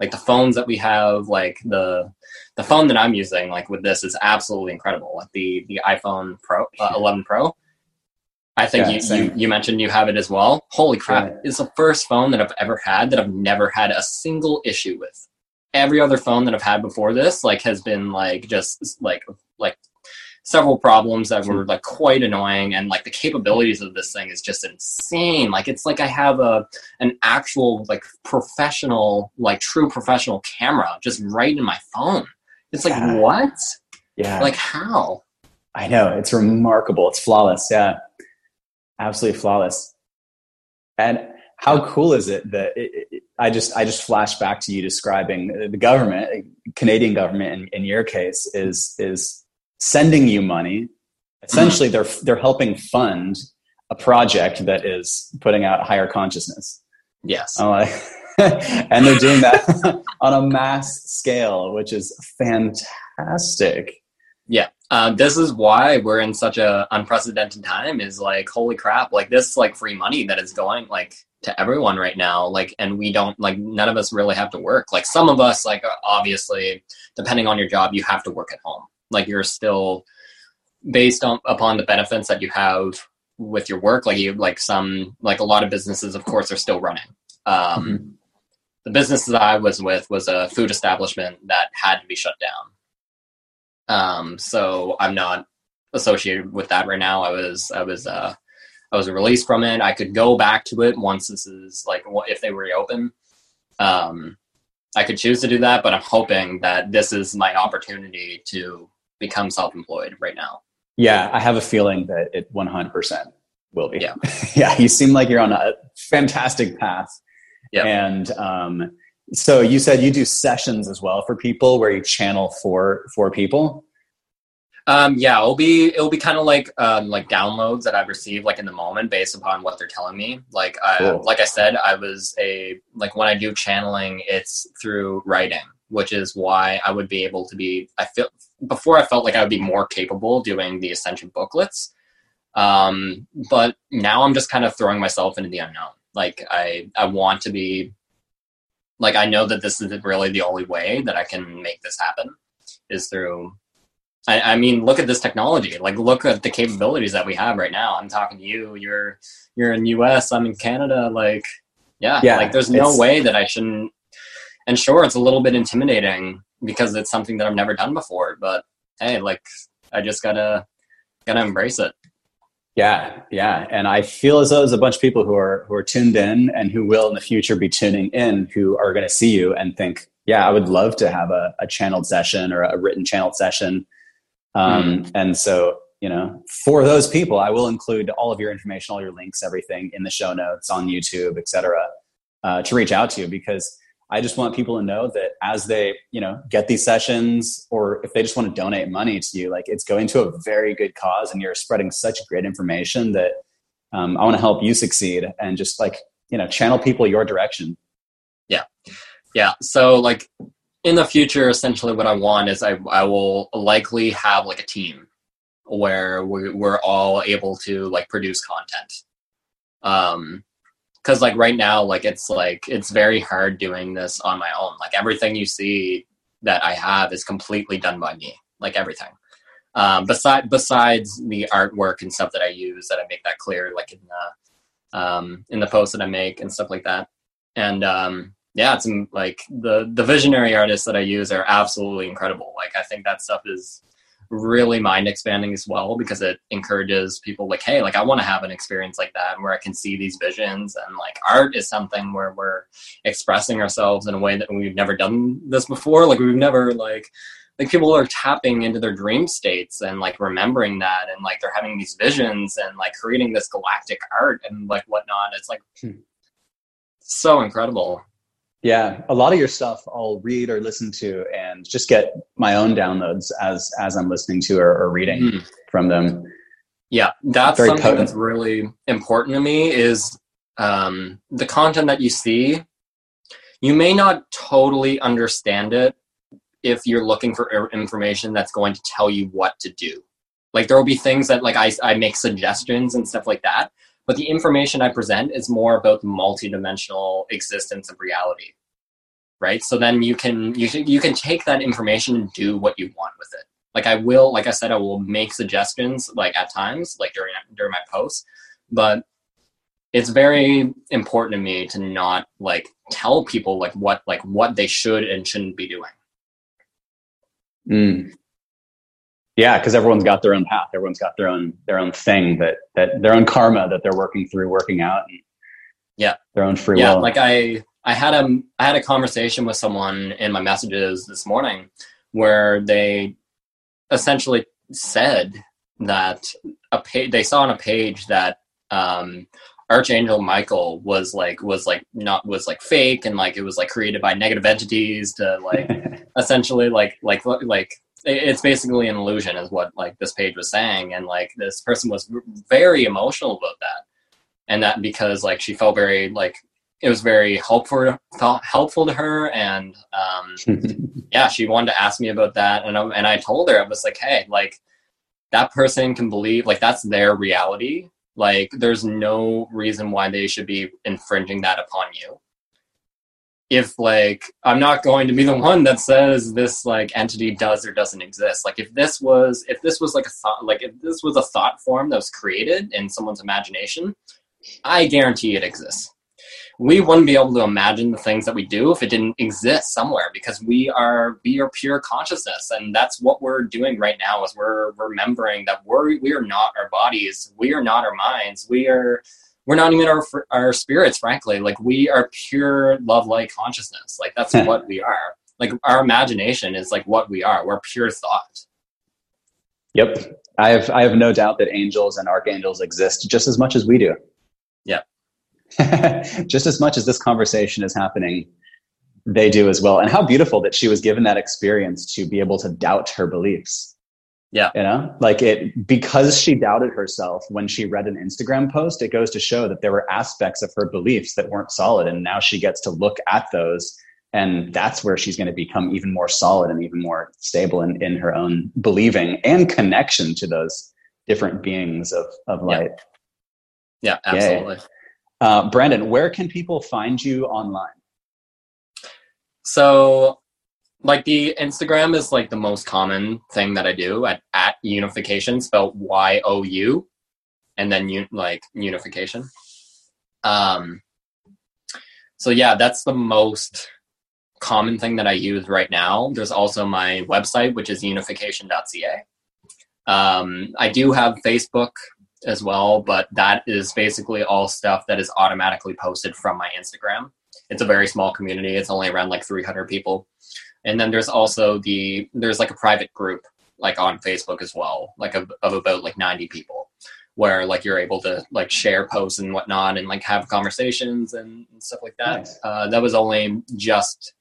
like the phones that we have like the the phone that i'm using like with this is absolutely incredible like the the iphone pro uh, 11 pro I think yeah, you, you, you, mentioned you have it as well. Holy crap. Yeah. It's the first phone that I've ever had that I've never had a single issue with. Every other phone that I've had before this, like, has been like just like like several problems that were like quite annoying and like the capabilities of this thing is just insane. Like it's like i have a an actual like professional like true professional camera just right in my phone. It's like yeah. what? Yeah. Like how? I know. It's remarkable. It's flawless. Yeah. Absolutely flawless. And how cool is it that it, I just I just flash back to you describing the government, Canadian government in, in your case, is is sending you money. Essentially, they're they're helping fund a project that is putting out higher consciousness. Yes. Like, and they're doing that on a mass scale, which is fantastic. Yeah. Uh, this is why we're in such a unprecedented time is like holy crap like this like free money that is going like to everyone right now like and we don't like none of us really have to work like some of us like obviously depending on your job you have to work at home like you're still based on upon the benefits that you have with your work like you like some like a lot of businesses of course are still running um mm-hmm. the business that i was with was a food establishment that had to be shut down um, so I'm not associated with that right now. I was I was uh, I was released from it. I could go back to it once this is like if they reopen. Um, I could choose to do that, but I'm hoping that this is my opportunity to become self-employed right now. Yeah, I have a feeling that it 100% will be. Yeah, yeah. You seem like you're on a fantastic path. Yeah, and um, so you said you do sessions as well for people where you channel for for people. Um, yeah, it'll be it'll be kind of like um, like downloads that I've received like in the moment based upon what they're telling me. Like I, cool. like I said, I was a like when I do channeling, it's through writing, which is why I would be able to be. I feel before I felt like I would be more capable doing the ascension booklets, um, but now I'm just kind of throwing myself into the unknown. Like I I want to be like I know that this is really the only way that I can make this happen is through. I, I, mean, look at this technology. Like, look at the capabilities that we have right now. I'm talking to you. You're you're in U.S. I'm in Canada. Like, yeah, yeah like there's no way that I shouldn't. And sure, it's a little bit intimidating because it's something that I've never done before. But hey, like, I just gotta gotta embrace it. Yeah, yeah, and I feel as though there's a bunch of people who are who are tuned in and who will in the future be tuning in who are going to see you and think, yeah, I would love to have a, a channeled session or a written channeled session. Um, mm. And so, you know, for those people, I will include all of your information, all your links, everything in the show notes on YouTube, etc., uh, to reach out to you because I just want people to know that as they, you know, get these sessions or if they just want to donate money to you, like it's going to a very good cause and you're spreading such great information that Um, I want to help you succeed and just like you know channel people your direction. Yeah, yeah. So like in the future, essentially, what I want is I I will likely have like a team where we, we're all able to like produce content. Um, because like right now, like it's like it's very hard doing this on my own. Like everything you see that I have is completely done by me. Like everything. Um, besides besides the artwork and stuff that I use, that I make that clear, like in the um, in the posts that I make and stuff like that. And um, yeah, it's like the the visionary artists that I use are absolutely incredible. Like I think that stuff is really mind expanding as well because it encourages people like hey like i want to have an experience like that where i can see these visions and like art is something where we're expressing ourselves in a way that we've never done this before like we've never like like people are tapping into their dream states and like remembering that and like they're having these visions and like creating this galactic art and like whatnot it's like hmm. so incredible yeah, a lot of your stuff I'll read or listen to and just get my own downloads as as I'm listening to or, or reading mm. from them. Yeah, that's Very something potent. that's really important to me is um, the content that you see. You may not totally understand it if you're looking for information that's going to tell you what to do. Like there will be things that like I, I make suggestions and stuff like that, but the information I present is more about the multidimensional existence of reality. Right. So then you can you you can take that information and do what you want with it. Like I will, like I said, I will make suggestions like at times, like during during my posts, but it's very important to me to not like tell people like what like what they should and shouldn't be doing. Mm. Yeah, because everyone's got their own path. Everyone's got their own their own thing that that their own karma that they're working through, working out. And yeah, their own free yeah, will. like I I had a I had a conversation with someone in my messages this morning where they essentially said that a page they saw on a page that um, Archangel Michael was like was like not was like fake and like it was like created by negative entities to like essentially like like like it's basically an illusion is what like this page was saying. And like this person was very emotional about that. And that because like she felt very like it was very helpful helpful to her. And um, yeah she wanted to ask me about that. And, I, and i told her i was like hey like that person can believe like that's their reality. Like there's no reason why they should be infringing that upon you if like I'm not going to be the one that says this like entity does or doesn't exist. Like if this was if this was like a thought like if this was a thought form that was created in someone's imagination, I guarantee it exists. We wouldn't be able to imagine the things that we do if it didn't exist somewhere because we are we are pure consciousness and that's what we're doing right now is we're remembering that we're we are not our bodies, we are not our minds, we are we're not even our our spirits frankly. Like we are pure love light consciousness. Like that's hmm. what we are. Like our imagination is like what we are. We're pure thought. Yep. I have i have no doubt that angels and archangels exist just as much as we do. Yeah. Just as much as this conversation is happening they do as well. And how beautiful that she was given that experience to be able to doubt her beliefs yeah. You know, like it, because she doubted herself when she read an Instagram post, it goes to show that there were aspects of her beliefs that weren't solid. And now she gets to look at those. And that's where she's going to become even more solid and even more stable in, in her own believing and connection to those different beings of, of light. Yeah, yeah absolutely. Uh, Brandon, where can people find you online? So like the Instagram is like the most common thing that I do at, at Younification spelled Y O U and then un, like unification. Um so yeah, that's the most common thing that I use right now. There's also my website which is younification.ca. Um I do have Facebook as well, but that is basically all stuff that is automatically posted from my Instagram. It's a very small community. It's only around like 300 people and then there's also the there's like a private group like on facebook as well like of, of about like 90 people where like you're able to like share posts and whatnot and like have conversations and, and stuff like that nice. uh, that was only just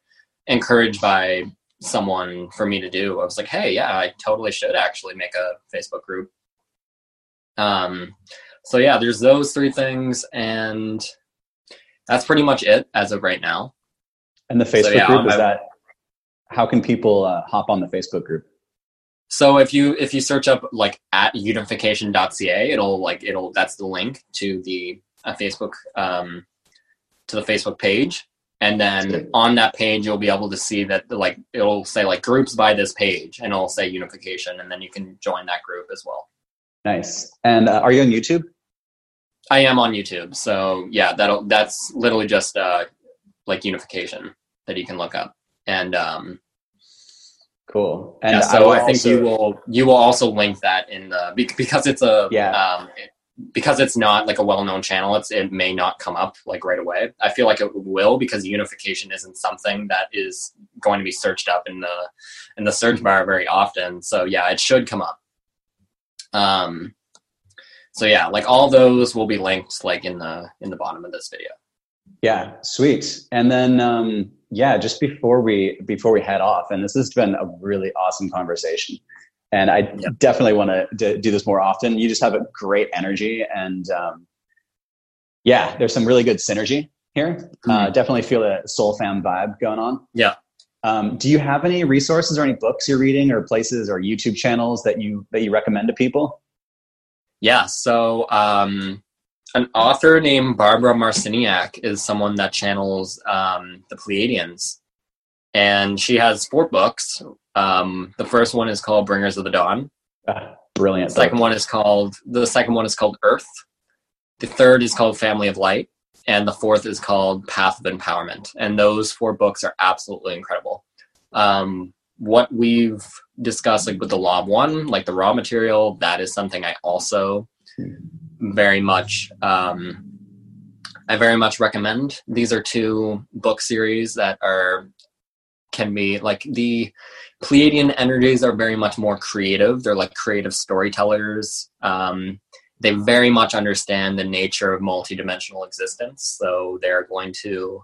encouraged by someone for me to do i was like hey yeah i totally should actually make a facebook group um so yeah, there's those three things, and that's pretty much it as of right now. And the Facebook so, yeah, group is that. How can people uh, hop on the Facebook group? So if you if you search up like at younification.ca, it'll like it'll that's the link to the uh, Facebook um, to the Facebook page, and then on that page you'll be able to see that like it'll say like groups by this page, and it'll say Younification, and then you can join that group as well. Nice. And uh, are you on YouTube? I am on YouTube. So yeah, that'll that's literally just uh, like Younification that you can look up. And um, cool. And yeah, so I, I think also... you will you will also link that in the because it's a yeah. Um, it, because it's not like a well-known channel it's it may not come up like right away i feel like it will because Younification isn't something that is going to be searched up in the in the search bar very often so yeah it should come up um, so yeah, like all those will be linked like in the in the bottom of this video. Yeah, sweet. And then um, yeah, just before we before we head off, and this has been a really awesome conversation. And I definitely want to do this more often. You just have a great energy, and um, yeah, there's some really good synergy here. Mm-hmm. Uh, definitely feel a soul fam vibe going on. Yeah. Um, do you have any resources or any books you're reading or places or YouTube channels that you that you recommend to people? Yeah, so um, an author named Barbara Marciniak is someone that channels um, the Pleiadians, and she has four books. Um, the first one is called Bringers of the Dawn. Ah, brilliant. The second one is called the second one is called Earth. The third is called Family of Light, and the fourth is called Path of Empowerment. And those four books are absolutely incredible. Um, what we've discussed, like with the Law of One, like the Ra material, that is something I also very much, um, I very much recommend. These are two book series that are can be like the Pleiadian energies are very much more creative. They're like creative storytellers. Um, they very much understand the nature of multidimensional existence. So they're going to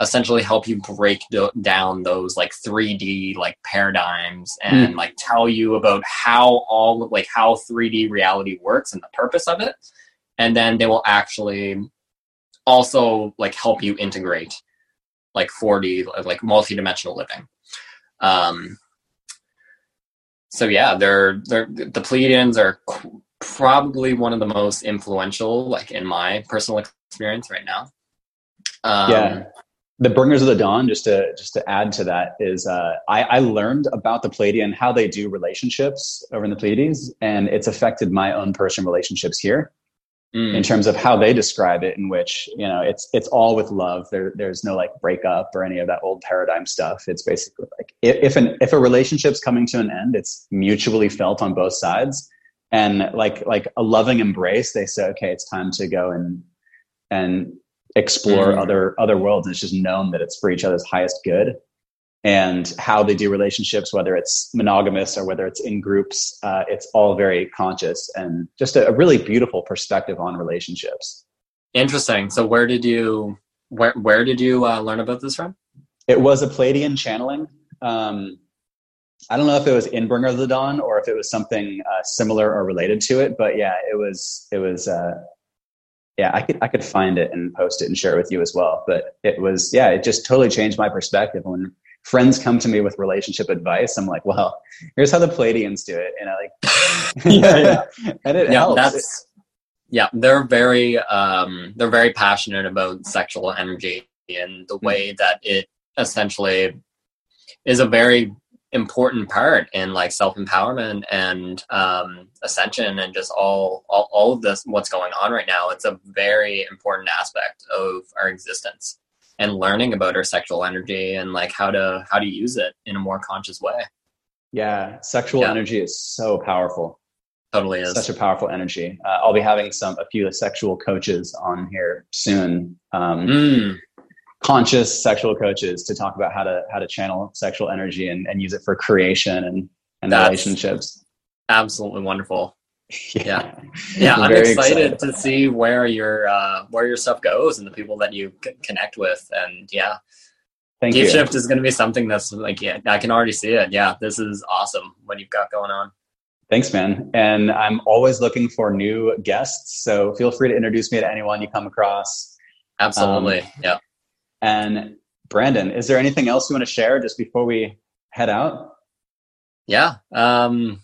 essentially help you break do- down those like 3D like paradigms and mm. like tell you about how all like how 3D reality works and the purpose of it. And then they will actually also like help you integrate like 4D like multidimensional living. Um, so yeah, they're they're the Pleiadians are probably one of the most influential, like in my personal experience right now. Um, yeah. The Bringers of the Dawn, just to just to add to that, is uh, I, I learned about the Pleiadian, how they do relationships over in the Pleiades, and it's affected my own personal relationships here. Mm. in terms of how they describe it in which you know it's it's all with love there there's no like breakup or any of that old paradigm stuff it's basically like if an if a relationship's coming to an end it's mutually felt on both sides and like like a loving embrace they say okay it's time to go and and explore mm-hmm. other other worlds and it's just known that it's for each other's highest good and how they do relationships whether it's monogamous or whether it's in groups uh, it's all very conscious and just a, a really beautiful perspective on relationships interesting so where did you where where did you uh, learn about this from it was a Pleiadian channeling um, I don't know if it was in Bringer of the Dawn or if it was something uh, similar or related to it, but yeah, it was. It was. Uh, yeah, I could I could find it and post it and share it with you as well. But it was yeah, it just totally changed my perspective when friends come to me with relationship advice. I'm like, well, here's how the Pleiadians do it, and I like yeah, yeah, and it yeah, helps. That's, yeah, they're very um, they're very passionate about sexual energy and the hmm. way that it essentially is a very important part in like self empowerment and um, ascension and just all, all all of this what's going on right now. It's a very important aspect of our existence and learning about our sexual energy and like how to how to use it in a more conscious way. Yeah, sexual yeah. energy is so powerful. Totally is such a powerful energy. Uh, I'll be having some a few sexual coaches on here soon. Um, mm conscious sexual coaches to talk about how to how to channel sexual energy and, and use it for creation and, and relationships. Absolutely wonderful. Yeah, yeah, yeah I'm excited, excited, to see where your uh, where your stuff goes and the people that you c- connect with, and yeah, Thank Deep you. Shift is going to be something that's like, yeah, I can already see it. Yeah, this is awesome what you've got going on. Thanks, man. And I'm always looking for new guests. So feel free to introduce me to anyone you come across. Absolutely. Um, yeah. And Brandon, is there anything else you want to share just before we head out? Yeah. Um,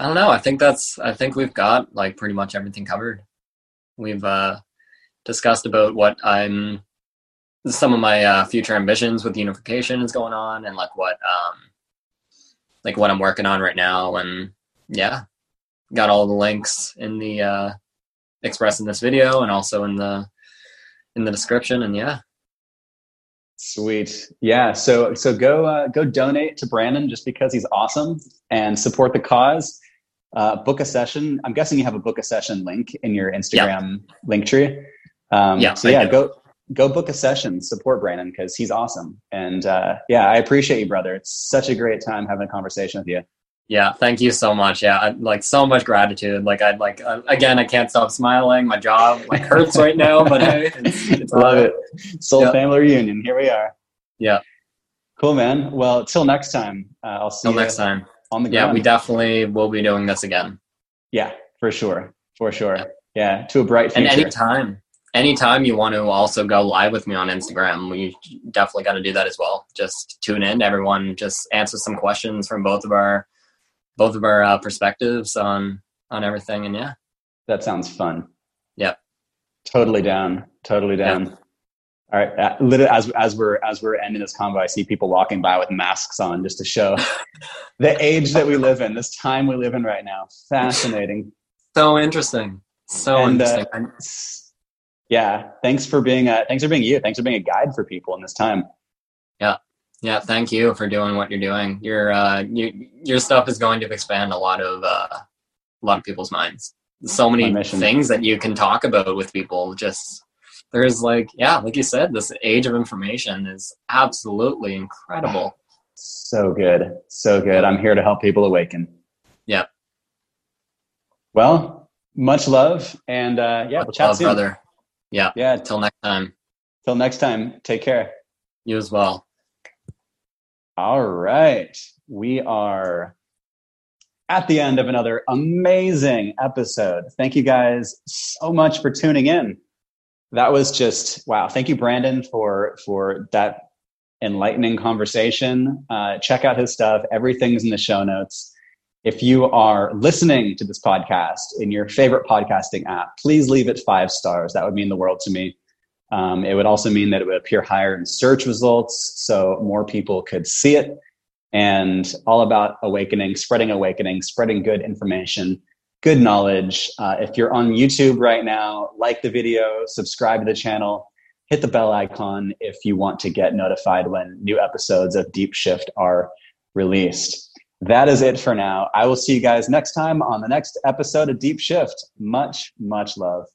I don't know. I think that's, I think we've got like pretty much everything covered. We've uh, discussed about what I'm, some of my uh, future ambitions with Younification is going on and like what, um, like what I'm working on right now. And yeah, got all the links in the uh, express in this video and also in the in the description. And yeah, sweet, yeah. So so go uh, go donate to Brandon just because he's awesome and support the cause. Uh, book a session. I'm guessing you have a book a session link in your Instagram yeah. link tree. Um, yeah. So yeah, go go book a session, support Brandon because he's awesome. And uh, yeah, I appreciate you, brother. It's such a great time having a conversation with you. Yeah, thank you so much. Yeah, I, like so much gratitude. Like I'd like uh, again, I can't stop smiling. My jaw like hurts right now, but hey, it's, it's love it. Soul yep. family reunion. Here we are. Yeah. Cool, man. Well, till next time. Uh, I'll see till you next time on the ground. Yeah, we definitely will be doing this again. Yeah, for sure, for sure. Yeah, yeah to a bright future. And anytime, anytime you want to also go live with me on Instagram, we definitely got to do that as well. Just tune in, everyone. Just answer some questions from both of our both of our uh, perspectives on on everything, and yeah, that sounds fun. Yeah, totally down. Totally down. Yeah. All right, uh, literally, as as we're as we're ending this convo, I see people walking by with masks on just to show the age that we live in, this time we live in right now. Fascinating. So interesting. So and, uh, interesting. Uh, yeah thanks for being a thanks for being you thanks for being a guide for people in this time yeah yeah thank you for doing what you're doing your uh you, your stuff is going to expand a lot of uh a lot of people's minds so many things that you can talk about with people just there's like yeah like you said this age of information is absolutely incredible so good so good i'm here to help people awaken yeah well much love and uh yeah we'll chat love, soon brother yeah. Yeah. Till next time. Till next time. Take care. You as well. All right. We are at the end of another amazing episode. Thank you guys so much for tuning in. That was just wow. Thank you, Brandon, for for that enlightening conversation. Uh, check out his stuff. Everything's in the show notes. If you are listening to this podcast in your favorite podcasting app, please leave it five stars. That would mean the world to me. Um, it would also mean that it would appear higher in search results so more people could see it. And all about awakening, spreading awakening, spreading good information, good knowledge. Uh, if you're on YouTube right now, like the video, subscribe to the channel, hit the bell icon if you want to get notified when new episodes of Deep Shift are released that is it for now. I will see you guys next time on the next episode of Deep Shift. Much, much love.